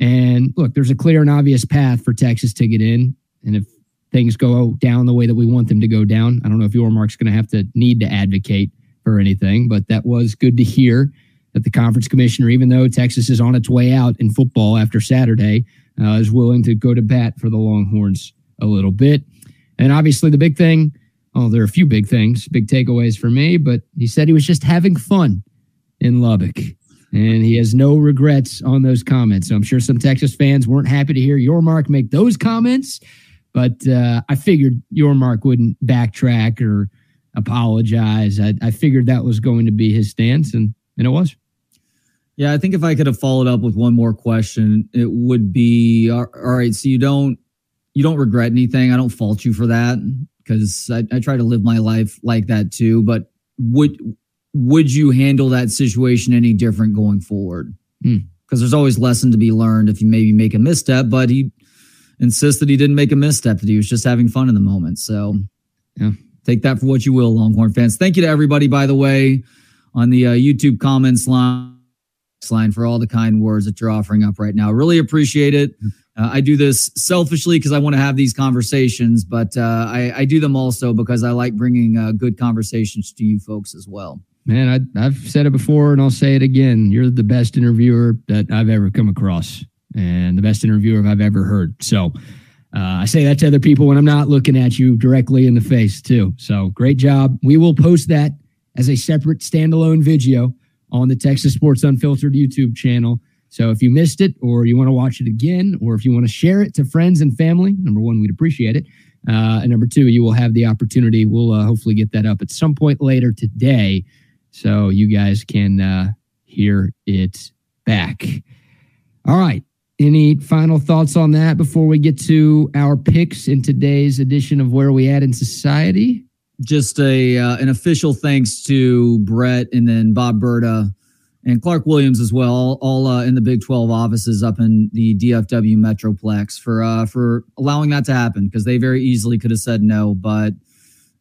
And look, there's a clear and obvious path for Texas to get in. And if things go down the way that we want them to go down, I don't know if Yormark's going to have to need to advocate for anything, but that was good to hear that the conference commissioner, even though Texas is on its way out in football after Saturday, uh, is willing to go to bat for the Longhorns a little bit. And obviously, the big thing Oh, there are a few big things, big takeaways for me, but he said he was just having fun in Lubbock. And he has no regrets on those comments. So I'm sure some Texas fans weren't happy to hear Yormark make those comments, but uh, I figured Yormark wouldn't backtrack or apologize. I, I figured that was going to be his stance, and, and it was. Yeah, I think if I could have followed up with one more question, it would be all right. So you don't you don't regret anything. I don't fault you for that because I, I try to live my life like that too. But would would you handle that situation any different going forward? Because hmm. there's always lesson to be learned if you maybe make a misstep. But he insists that he didn't make a misstep; that he was just having fun in the moment. So, yeah, take that for what you will, Longhorn fans. Thank you to everybody, by the way, on the uh, YouTube comments line line for all the kind words that you're offering up right now. Really appreciate it. Uh, I do this selfishly because I want to have these conversations, but uh, I, I, do them also because I like bringing uh, good conversations to you folks as well. Man, I, have said it before and I'll say it again. You're the best interviewer that I've ever come across and the best interviewer I've ever heard. So uh, I say that to other people when I'm not looking at you directly in the face, too. So great job. We will post that as a separate standalone video on the Texas Sports Unfiltered YouTube channel. So if you missed it or you want to watch it again, or if you want to share it to friends and family, number one, we'd appreciate it. Uh, and number two, you will have the opportunity. We'll uh, hopefully get that up at some point later today so you guys can uh, hear it back. All right. Any final thoughts on that before we get to our picks in today's edition of Where We At in Society? Just a uh, an official thanks to Brett and then Bob Burda and Clark Williams as well, all, all uh, in the Big 12 offices up in the DFW Metroplex for uh, for allowing that to happen because they very easily could have said no, but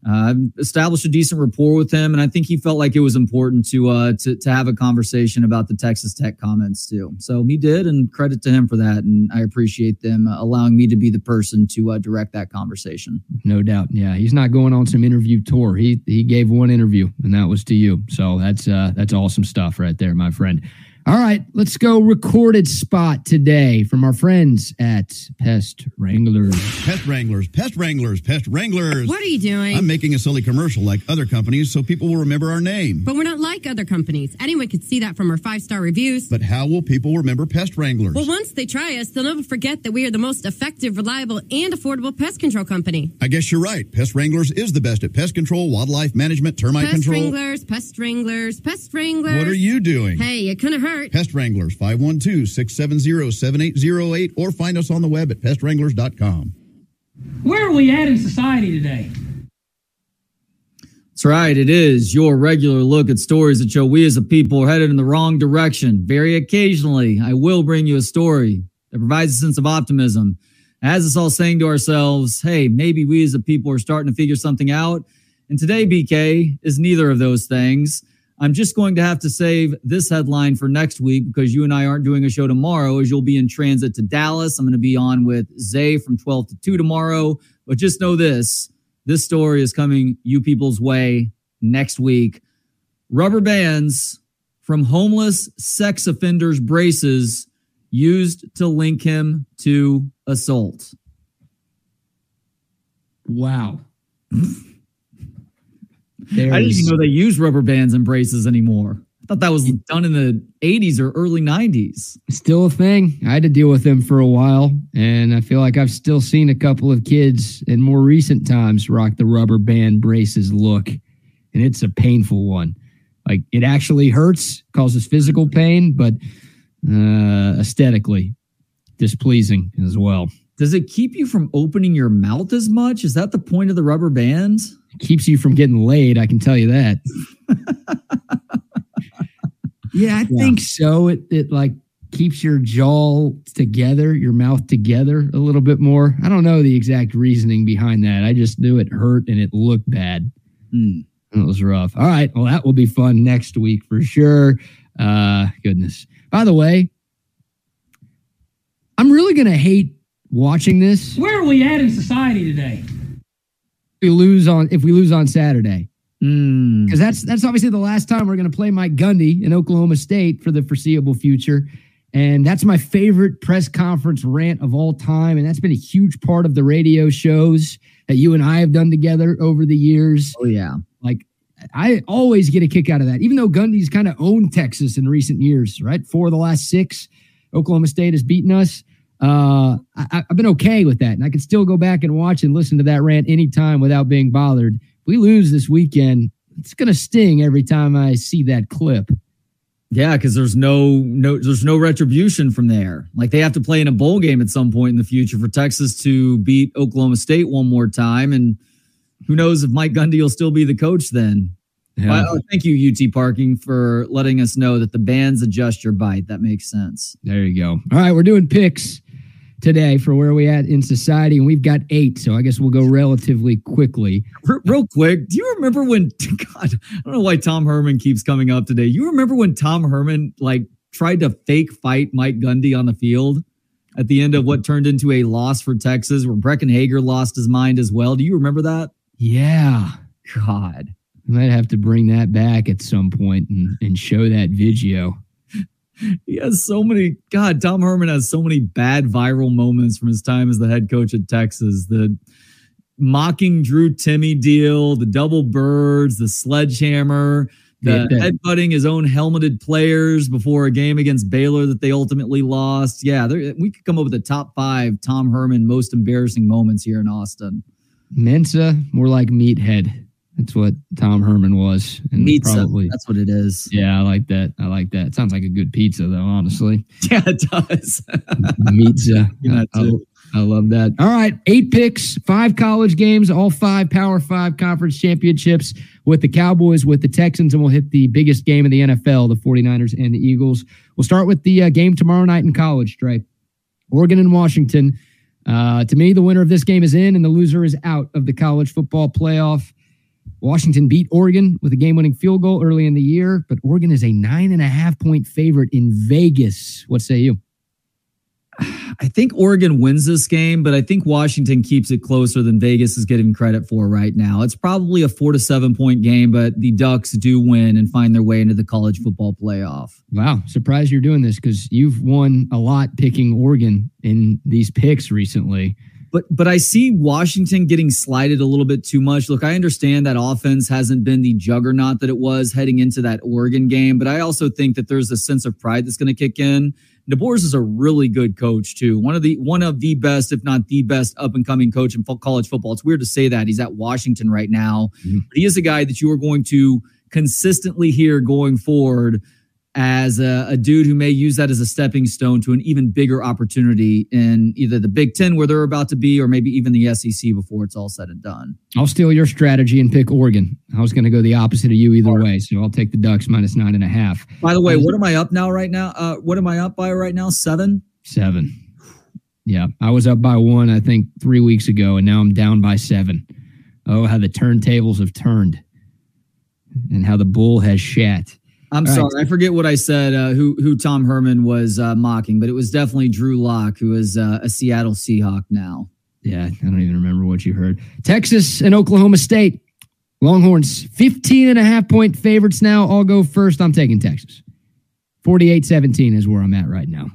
uh, established a decent rapport with him, and I think he felt like it was important to uh, to to have a conversation about the Texas Tech comments too. So he did, and credit to him for that. And I appreciate them uh, allowing me to be the person to uh, direct that conversation. No doubt, yeah, he's not going on some interview tour. He he gave one interview, and that was to you. So that's uh, that's awesome stuff right there, my friend. All right, let's go recorded spot today from our friends at Pest Wranglers. Pest Wranglers, Pest Wranglers, Pest Wranglers. What are you doing? I'm making a silly commercial like other companies so people will remember our name. But we're not like other companies. Anyone could see that from our five star reviews. But how will people remember Pest Wranglers? Well, once they try us, they'll never forget that we are the most effective, reliable, and affordable pest control company. I guess you're right. Pest Wranglers is the best at pest control, wildlife management, termite pest control. Pest Wranglers, Pest Wranglers, Pest Wranglers. What are you doing? Hey, it couldn't hurt. Pest Wranglers 512 670 7808 or find us on the web at pestwranglers.com. Where are we at in society today? That's right. It is your regular look at stories that show we as a people are headed in the wrong direction. Very occasionally, I will bring you a story that provides a sense of optimism. As us all saying to ourselves, hey, maybe we as a people are starting to figure something out. And today, BK, is neither of those things. I'm just going to have to save this headline for next week because you and I aren't doing a show tomorrow as you'll be in transit to Dallas. I'm going to be on with Zay from 12 to 2 tomorrow. But just know this this story is coming you people's way next week. Rubber bands from homeless sex offenders' braces used to link him to assault. Wow. There's, I didn't even know they use rubber bands and braces anymore. I thought that was done in the 80s or early 90s. Still a thing. I had to deal with them for a while, and I feel like I've still seen a couple of kids in more recent times rock the rubber band braces look, and it's a painful one. Like it actually hurts, causes physical pain, but uh, aesthetically displeasing as well. Does it keep you from opening your mouth as much? Is that the point of the rubber bands? keeps you from getting laid. I can tell you that. yeah, I yeah. think so. It it like keeps your jaw together, your mouth together a little bit more. I don't know the exact reasoning behind that. I just knew it hurt and it looked bad. Mm. It was rough. All right. Well, that will be fun next week for sure. Uh, goodness. By the way, I'm really going to hate watching this. Where are we at in society today? we lose on if we lose on Saturday. Because mm. that's that's obviously the last time we're going to play Mike Gundy in Oklahoma State for the foreseeable future. And that's my favorite press conference rant of all time. And that's been a huge part of the radio shows that you and I have done together over the years. Oh, yeah. Like, I always get a kick out of that, even though Gundy's kind of owned Texas in recent years, right? Four of the last six, Oklahoma State has beaten us uh, I, have been okay with that. And I can still go back and watch and listen to that rant anytime without being bothered. If we lose this weekend, it's going to sting every time I see that clip. Yeah, because there's no no there's no retribution from there. Like they have to play in a bowl game at some point in the future for Texas to beat Oklahoma State one more time, and who knows if Mike Gundy will still be the coach then. Yeah. Well, thank you, UT Parking, for letting us know that the bands adjust your bite. That makes sense. There you go. All right, we're doing picks today for where we at in society, and we've got eight. So I guess we'll go relatively quickly. Real quick, do you remember when? God, I don't know why Tom Herman keeps coming up today. You remember when Tom Herman like tried to fake fight Mike Gundy on the field? at the end of what turned into a loss for Texas, where Breckyn Hager lost his mind as well. Do you remember that? Yeah. God. I might have to bring that back at some point and, and show that video. He has so many. God, Tom Herman has so many bad viral moments from his time as the head coach at Texas. The mocking Drew Timmy deal, the double birds, the sledgehammer, the Yeah, headbutting his own helmeted players before a game against Baylor that they ultimately lost. Yeah, we could come up with the top five Tom Herman most embarrassing moments here in Austin. Mensa, more like meathead. That's what Tom Herman was. And Pizza. probably. That's what it is. Yeah, I like that. I like that. Sounds like a good pizza, though. Honestly, Yeah, it does. pizza. Yeah, I. I love that. All right, eight picks, five college games, all five Power Five conference championships with the Cowboys, with the Texans, and we'll hit the biggest game in the NFL, the 49ers and the Eagles. We'll start with the uh, game tomorrow night in college, Trey. Oregon and Washington. Uh, to me, the winner of this game is in, and the loser is out of the college football playoff. Washington beat Oregon with a game winning field goal early in the year, but Oregon is a nine and a half point favorite in Vegas. What say you? I think Oregon wins this game, but I think Washington keeps it closer than Vegas is getting credit for right now. It's probably a four to seven point game, but the Ducks do win and find their way into the college football playoff. Wow, surprised you're doing this because you've won a lot picking Oregon in these picks recently. But but I see Washington getting slighted a little bit too much. Look, I understand that offense hasn't been the juggernaut that it was heading into that Oregon game, but I also think that there's a sense of pride that's going to kick in. DeBoers is a really good coach too. One of the one of the best, if not the best, up and coming coach in fo- college football. It's weird to say that he's at Washington right now, Mhm. but he is a guy that you are going to consistently hear going forward as a, a dude who may use that as a stepping stone to an even bigger opportunity in either the Big Ten where they're about to be, or maybe even the SEC before it's all said and done. I'll steal your strategy and pick Oregon. I was going to go the opposite of you either way, so I'll take the Ducks minus nine and a half. By the way, what am I up now right now? Uh, what am I up by right now? Seven. Seven. Yeah, I was up by one, I think, three weeks ago, and now I'm down by seven. Oh, how the turntables have turned and how the bull has shat. I'm All right. sorry, I forget what I said. Uh, who who Tom Herman was uh, mocking, but it was definitely Drew Lock, who is uh, a Seattle Seahawk now. Yeah, I don't even remember what you heard. Texas and Oklahoma State. Longhorns, 15 and a half point favorites now. I'll go first. I'm taking Texas. 48 17 is where I'm at right now.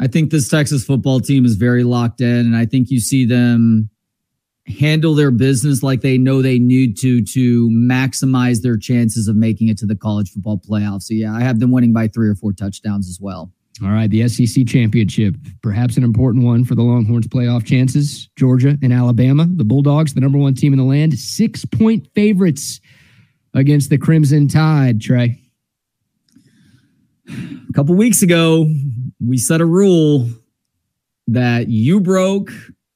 I think this Texas football team is very locked in, and I think you see them handle their business like they know they need to to maximize their chances of making it to the college football playoff. So yeah, I have them winning by three or four touchdowns as well. All right, the SEC championship, perhaps an important one for the Longhorns' playoff chances. Georgia and Alabama, the Bulldogs, the number one team in the land, six point favorites against the Crimson Tide. Trey, A couple weeks ago, we set a rule that you broke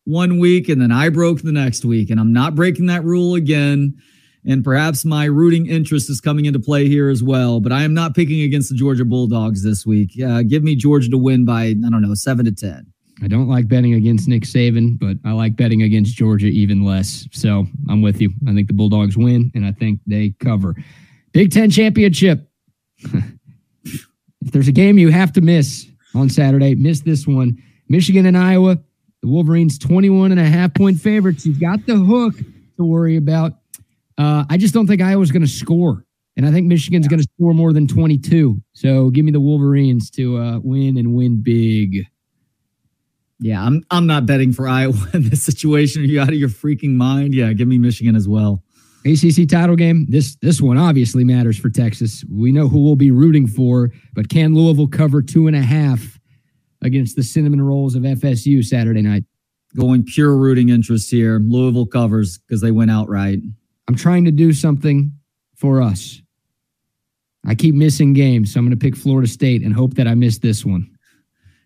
one week and then I broke the next week. And I'm not breaking that rule again. And perhaps my rooting interest is coming into play here as well. But I am not picking against the Georgia Bulldogs this week. Uh, give me Georgia to win by, I don't know, seven to 10. I don't like betting against Nick Saban, but I like betting against Georgia even less. So I'm with you. I think the Bulldogs win, and I think they cover. Big Ten championship. if there's a game you have to miss on Saturday, miss this one. Michigan and Iowa. The Wolverines 21 and a half point favorites. You've got the hook to worry about. Uh, I just don't think Iowa's going to score. And I think Michigan's going to score more than 22. So give me the Wolverines to uh, win and win big. Yeah, I'm I'm not betting for Iowa in this situation. Are you out of your freaking mind? Yeah, give me Michigan as well. ACC title game. This this one obviously matters for Texas. We know who we'll be rooting for, but can Louisville cover two and a half against the cinnamon rolls of FSU Saturday night? Going pure rooting interest here. Louisville covers because they went outright. I'm trying to do something for us. I keep missing games, so I'm going to pick Florida State and hope that I miss this one.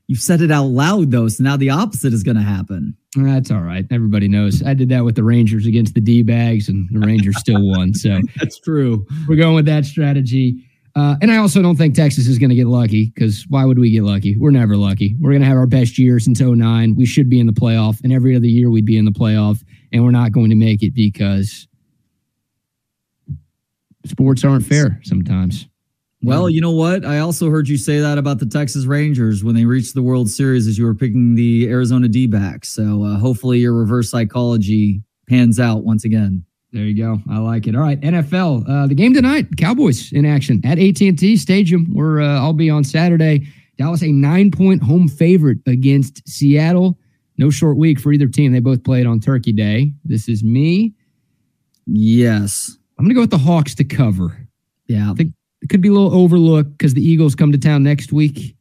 You've said it out loud though, so now the opposite is going to happen. That's all right. Everybody knows. I did that with the Rangers against the D bags, and the Rangers still won. So That's true. we're going with that strategy. Uh, and I also don't think Texas is going to get lucky because why would we get lucky? We're never lucky. We're going to have our best year since 09. We should be in the playoff, and every other year we'd be in the playoff, and we're not going to make it because sports aren't fair sometimes. Well, you know what? I also heard you say that about the Texas Rangers when they reached the World Series as you were picking the Arizona D backs. So uh, hopefully your reverse psychology pans out once again. There you go. I like it. All right, NFL. Uh, the game tonight, Cowboys in action at AT&T Stadium. Where uh, I'll be on Saturday. Dallas a nine-point home favorite against Seattle. No short week for either team. They both played on Turkey Day. This is me. Yes. I'm going to go with the Hawks to cover. Yeah. I think it could be a little overlooked because the Eagles come to town next week.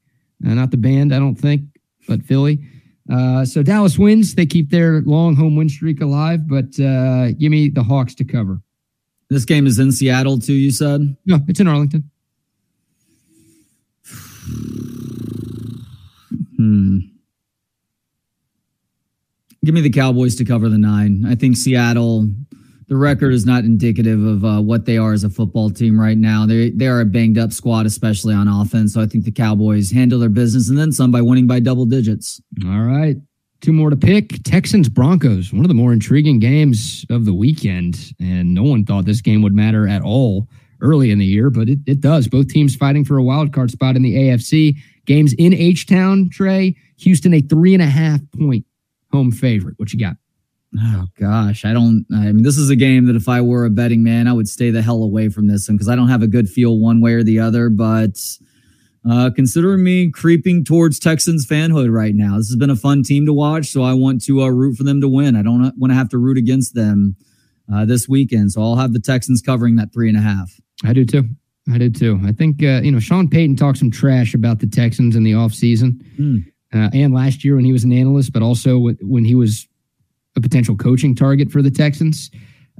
Uh, not the band, I don't think, but Philly. Uh, so Dallas wins. They keep their long home win streak alive, but uh, give me the Hawks to cover. This game is in Seattle, too, you said? No, it's in Arlington. Hmm. Give me the Cowboys to cover the nine. I think Seattle, the record is not indicative of uh, what they are as a football team right now. They they are a banged up squad, especially on offense. So I think the Cowboys handle their business and then some by winning by double digits. All right. Two more to pick. Texans Broncos, one of the more intriguing games of the weekend. And no one thought this game would matter at all early in the year, but it, it does. Both teams fighting for a wild card spot in the AFC. Games in H Town, Trey. Houston, a three and a half point home favorite. What you got? Oh gosh, I don't. I mean, this is a game that if I were a betting man, I would stay the hell away from this one because I don't have a good feel one way or the other. But uh, considering me creeping towards Texans fanhood right now, this has been a fun team to watch, so I want to uh, root for them to win. I don't want to have to root against them uh, this weekend, so I'll have the Texans covering that three and a half. I do too. I do too. I think uh, you know Sean Payton talked some trash about the Texans in the offseason. Hmm. Uh, and last year when he was an analyst, but also when he was a potential coaching target for the Texans.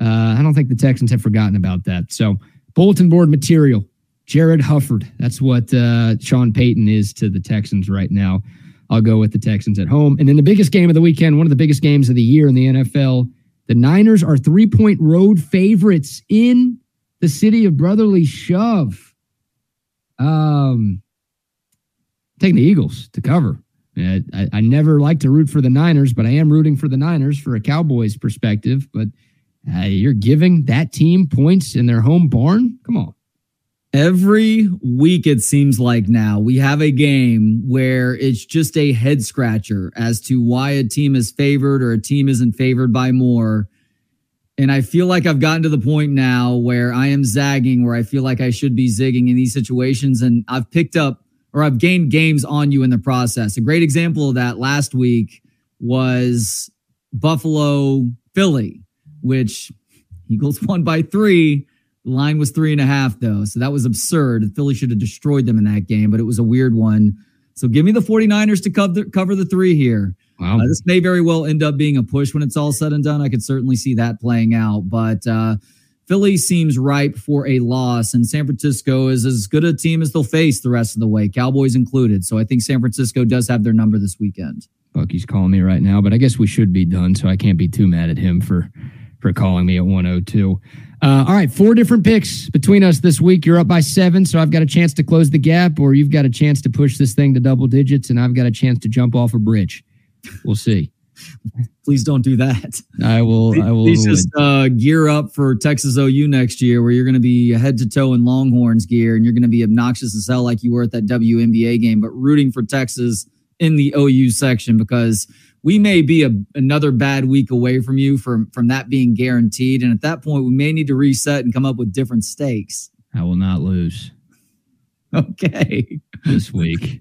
Uh, I don't think the Texans have forgotten about that. So, bulletin board material. Jared Hufford. That's what uh, Sean Payton is to the Texans right now. I'll go with the Texans at home. And then the biggest game of the weekend, one of the biggest games of the year in the NFL. The Niners are three point road favorites in the city of brotherly shove. Um, taking the Eagles to cover. I, I, never like to root for the Niners, but I am rooting for the Niners for a Cowboys perspective. But uh, you're giving that team points in their home barn? Come on. Every week, it seems like now we have a game where it's just a head scratcher as to why a team is favored or a team isn't favored by more. And I feel like I've gotten to the point now where I am zagging, where I feel like I should be zigging in these situations. And I've picked up or I've gained games on you in the process. A great example of that last week was Buffalo Philly, which Eagles won by three. The line was three and a half, though. So that was absurd. Philly should have destroyed them in that game, but it was a weird one. So give me the 49ers to cover, cover the three here. Wow. Uh, this may very well end up being a push when it's all said and done. I could certainly see that playing out. But uh, Philly seems ripe for a loss, and San Francisco is as good a team as they'll face the rest of the way, Cowboys included. So I think San Francisco does have their number this weekend. Bucky's calling me right now, but I guess we should be done, so I can't be too mad at him for for calling me at 102. Uh, all right, four different picks between us this week. You're up by seven, so I've got a chance to close the gap, or you've got a chance to push this thing to double digits, and I've got a chance to jump off a bridge. We'll see. Please don't do that. I will. I will. Please just uh, gear up for Texas OU next year, where you're going to be head to toe in Longhorns gear, and you're going to be obnoxious as hell, like you were at that WNBA game, but rooting for Texas in the OU section because we may be a, another bad week away from you from from that being guaranteed, and at that point, we may need to reset and come up with different stakes. I will not lose. Okay, this week.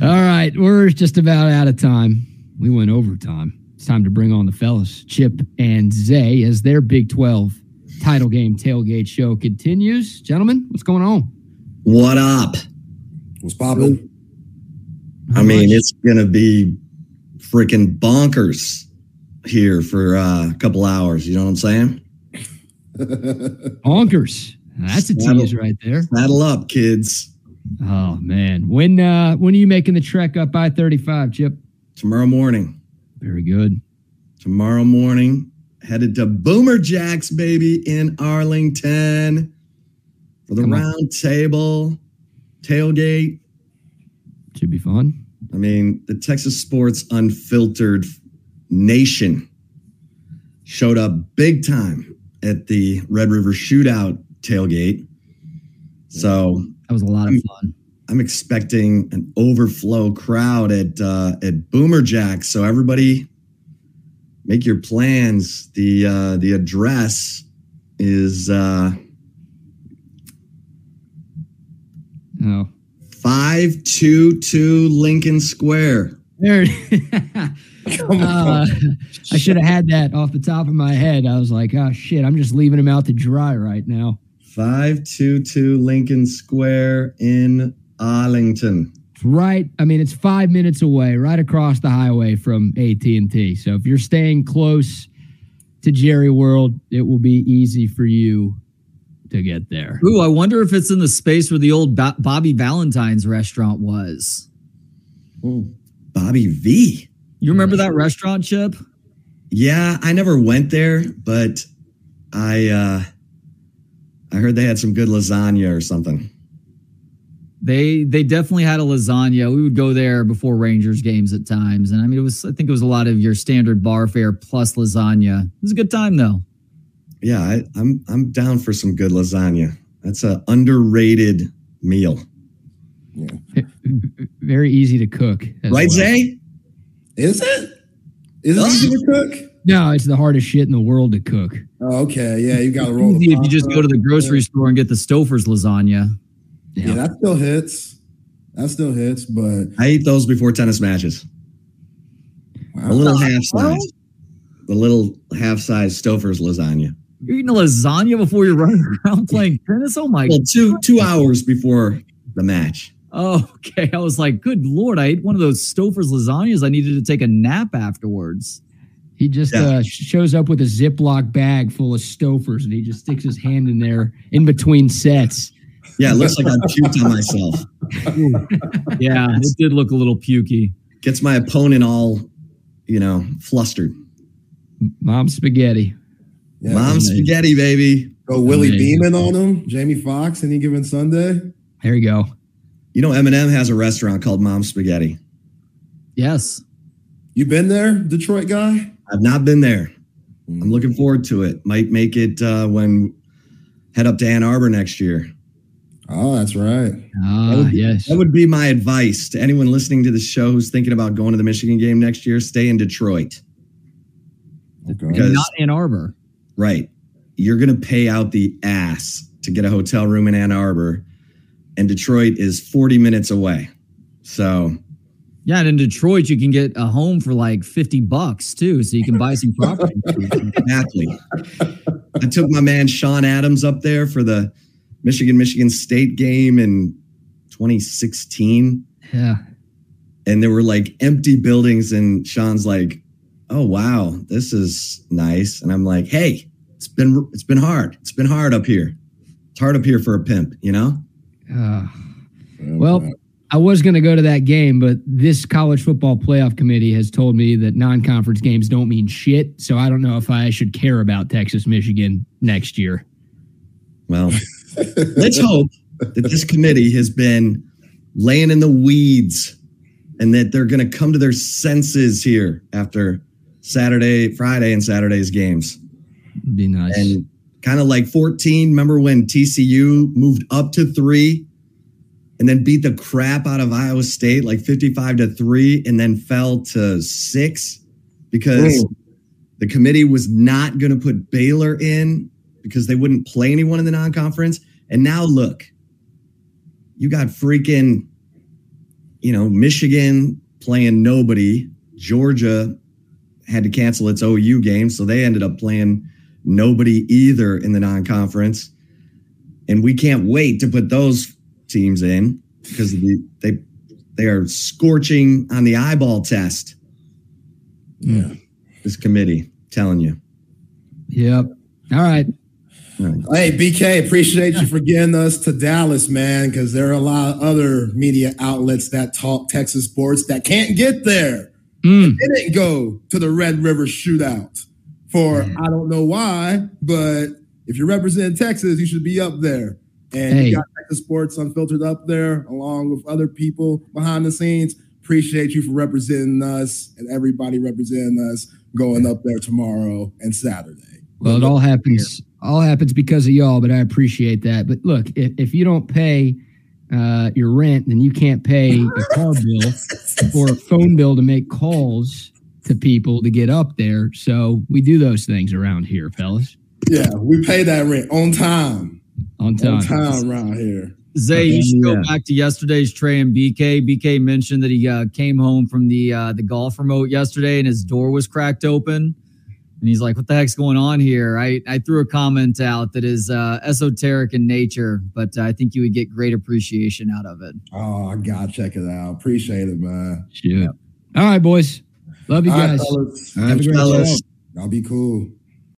All right, we're just about out of time. We went overtime. It's time to bring on the fellas, Chip and Zay, as their Big 12 title game tailgate show continues. Gentlemen, what's going on? What up? What's popping? I mean, it's going to be freaking bonkers here for uh, a couple hours. You know what I'm saying? bonkers. That's a tease right there. Saddle up, kids. Oh man, when uh when are you making the trek up I thirty five, Chip? Tomorrow morning. Very good. Tomorrow morning, headed to Boomer Jack's, baby, in Arlington for the Come round on. table tailgate. Should be fun. I mean, the Texas Sports Unfiltered Nation showed up big time at the Red River Shootout tailgate. So That was a lot of fun. I'm expecting an overflow crowd at uh, at Boomer Jack. So everybody, make your plans. the uh, The address is uh, Oh, five two two Lincoln Square. there. Uh, I should have had that off the top of my head. I was like, oh shit, I'm just leaving him out to dry right now. Five two two Lincoln Square in Arlington. It's right. I mean, it's five minutes away, right across the highway from AT and T. So if you're staying close to Jerry World, it will be easy for you to get there. Ooh, I wonder if it's in the space where the old Bo- Bobby Valentine's restaurant was. Oh Bobby V. You remember that restaurant, Chip? Yeah, I never went there, but I uh I heard they had some good lasagna or something. They they definitely had a lasagna. We would go there before Rangers games at times, and I mean, it was I think it was a lot of your standard bar fare plus lasagna. It was a good time though. Yeah, I, I'm I'm down for some good lasagna. That's a underrated meal, Yeah. Very easy to cook. right, well. Zay? Is it? Is it easy to cook? No, it's the hardest shit in the world to cook. Oh, okay. Yeah, you got to roll. the Easy if you just go to the grocery store and get the Stouffer's lasagna. Yeah, that still hits. That still hits, but I eat those before tennis matches. wow. A little half size, the little half size Stouffer's lasagna. You're eating a lasagna before you're running around playing tennis. Oh my! Well, two two hours before the match. Oh, okay. I was like, good lord! I ate one of those Stouffer's lasagnas. I needed to take a nap afterwards. He just Yeah. uh, shows up with a Ziploc bag full of Stouffer's and he just sticks his hand in there in between sets. Yeah, it looks like I puked on myself. Yeah, it did look a little pukey. Gets my opponent all, you know, flustered. Mom spaghetti. Yeah, Mom spaghetti, baby. Go Willie Amazing. Beamen on him. Jamie Foxx any given Sunday. There you go. You know, Eminem has a restaurant called Mom Spaghetti. Yes. You been there, Detroit guy? I've not been there. I'm looking forward to it. Might make it uh, when head up to Ann Arbor next year. Oh, that's right. Ah, yes. That would be my advice to anyone listening to the show who's thinking about going to the Michigan game next year. Stay in Detroit. Okay. Because- not Ann Arbor. Right. You're going to pay out the ass to get a hotel room in Ann Arbor, and Detroit is 40 minutes away. So, Yeah, and in Detroit, you can get a home for like 50 bucks too. So you can buy some property. exactly. I took my man Sean Adams up there for the Michigan Michigan State game in 2016. Yeah. and there were like empty buildings and sean's like oh wow this is nice and i'm like hey it's been it's been hard it's been hard up here it's hard up here for a pimp you know Ah. well, I was going to go to that game, but this college football playoff committee has told me that non conference games don't mean shit. So I don't know if I should care about Texas, Michigan next year. well let's hope that this committee has been laying in the weeds and that they're going to come to their senses here after saturday friday and saturday's games. Be nice. and kind of like 14 remember when tcu moved up to three and then beat the crap out of iowa state like 55 to three and then fell to six? Because the committee was not going to put baylor in because they wouldn't play anyone in the non-conference and now look you got freaking you know michigan playing nobody georgia had to cancel its ou game so they ended up playing nobody either in the non-conference and we can't wait to put those teams in because the, they they are scorching on the eyeball test Yeah. this committee telling you yep. All right. Hey, BK, appreciate you for getting us to Dallas, man, because there are a lot of other media outlets that talk Texas sports that can't get there. Mm. They didn't go to the Red River shootout for I don't know why, but if you represent Texas, you should be up there. And Hey. you got Texas Sports Unfiltered up there, along with other people behind the scenes. Appreciate you for representing us and everybody representing us going up there tomorrow and Saturday. Well, it all happens all happens because of y'all, but I appreciate that. But look, if, if you don't pay uh, your rent, then you can't pay a car bill or a phone bill to make calls to people to get up there. So we do those things around here, fellas. Yeah, we pay that rent on time. On time. On time around here. Zay, you should Yeah. go back to yesterday's Trey and BK. BK mentioned that he uh, came home from the uh, the golf remote yesterday and his door was cracked open. And he's like, "What the heck's going on here?" I, I threw a comment out that is uh, esoteric in nature, but I think you would get great appreciation out of it. Oh, I gotta check it out. Appreciate it, man. Shit. All right, boys. Love you All right, guys. fellas. All Have a great fellas. show. Y'all be cool.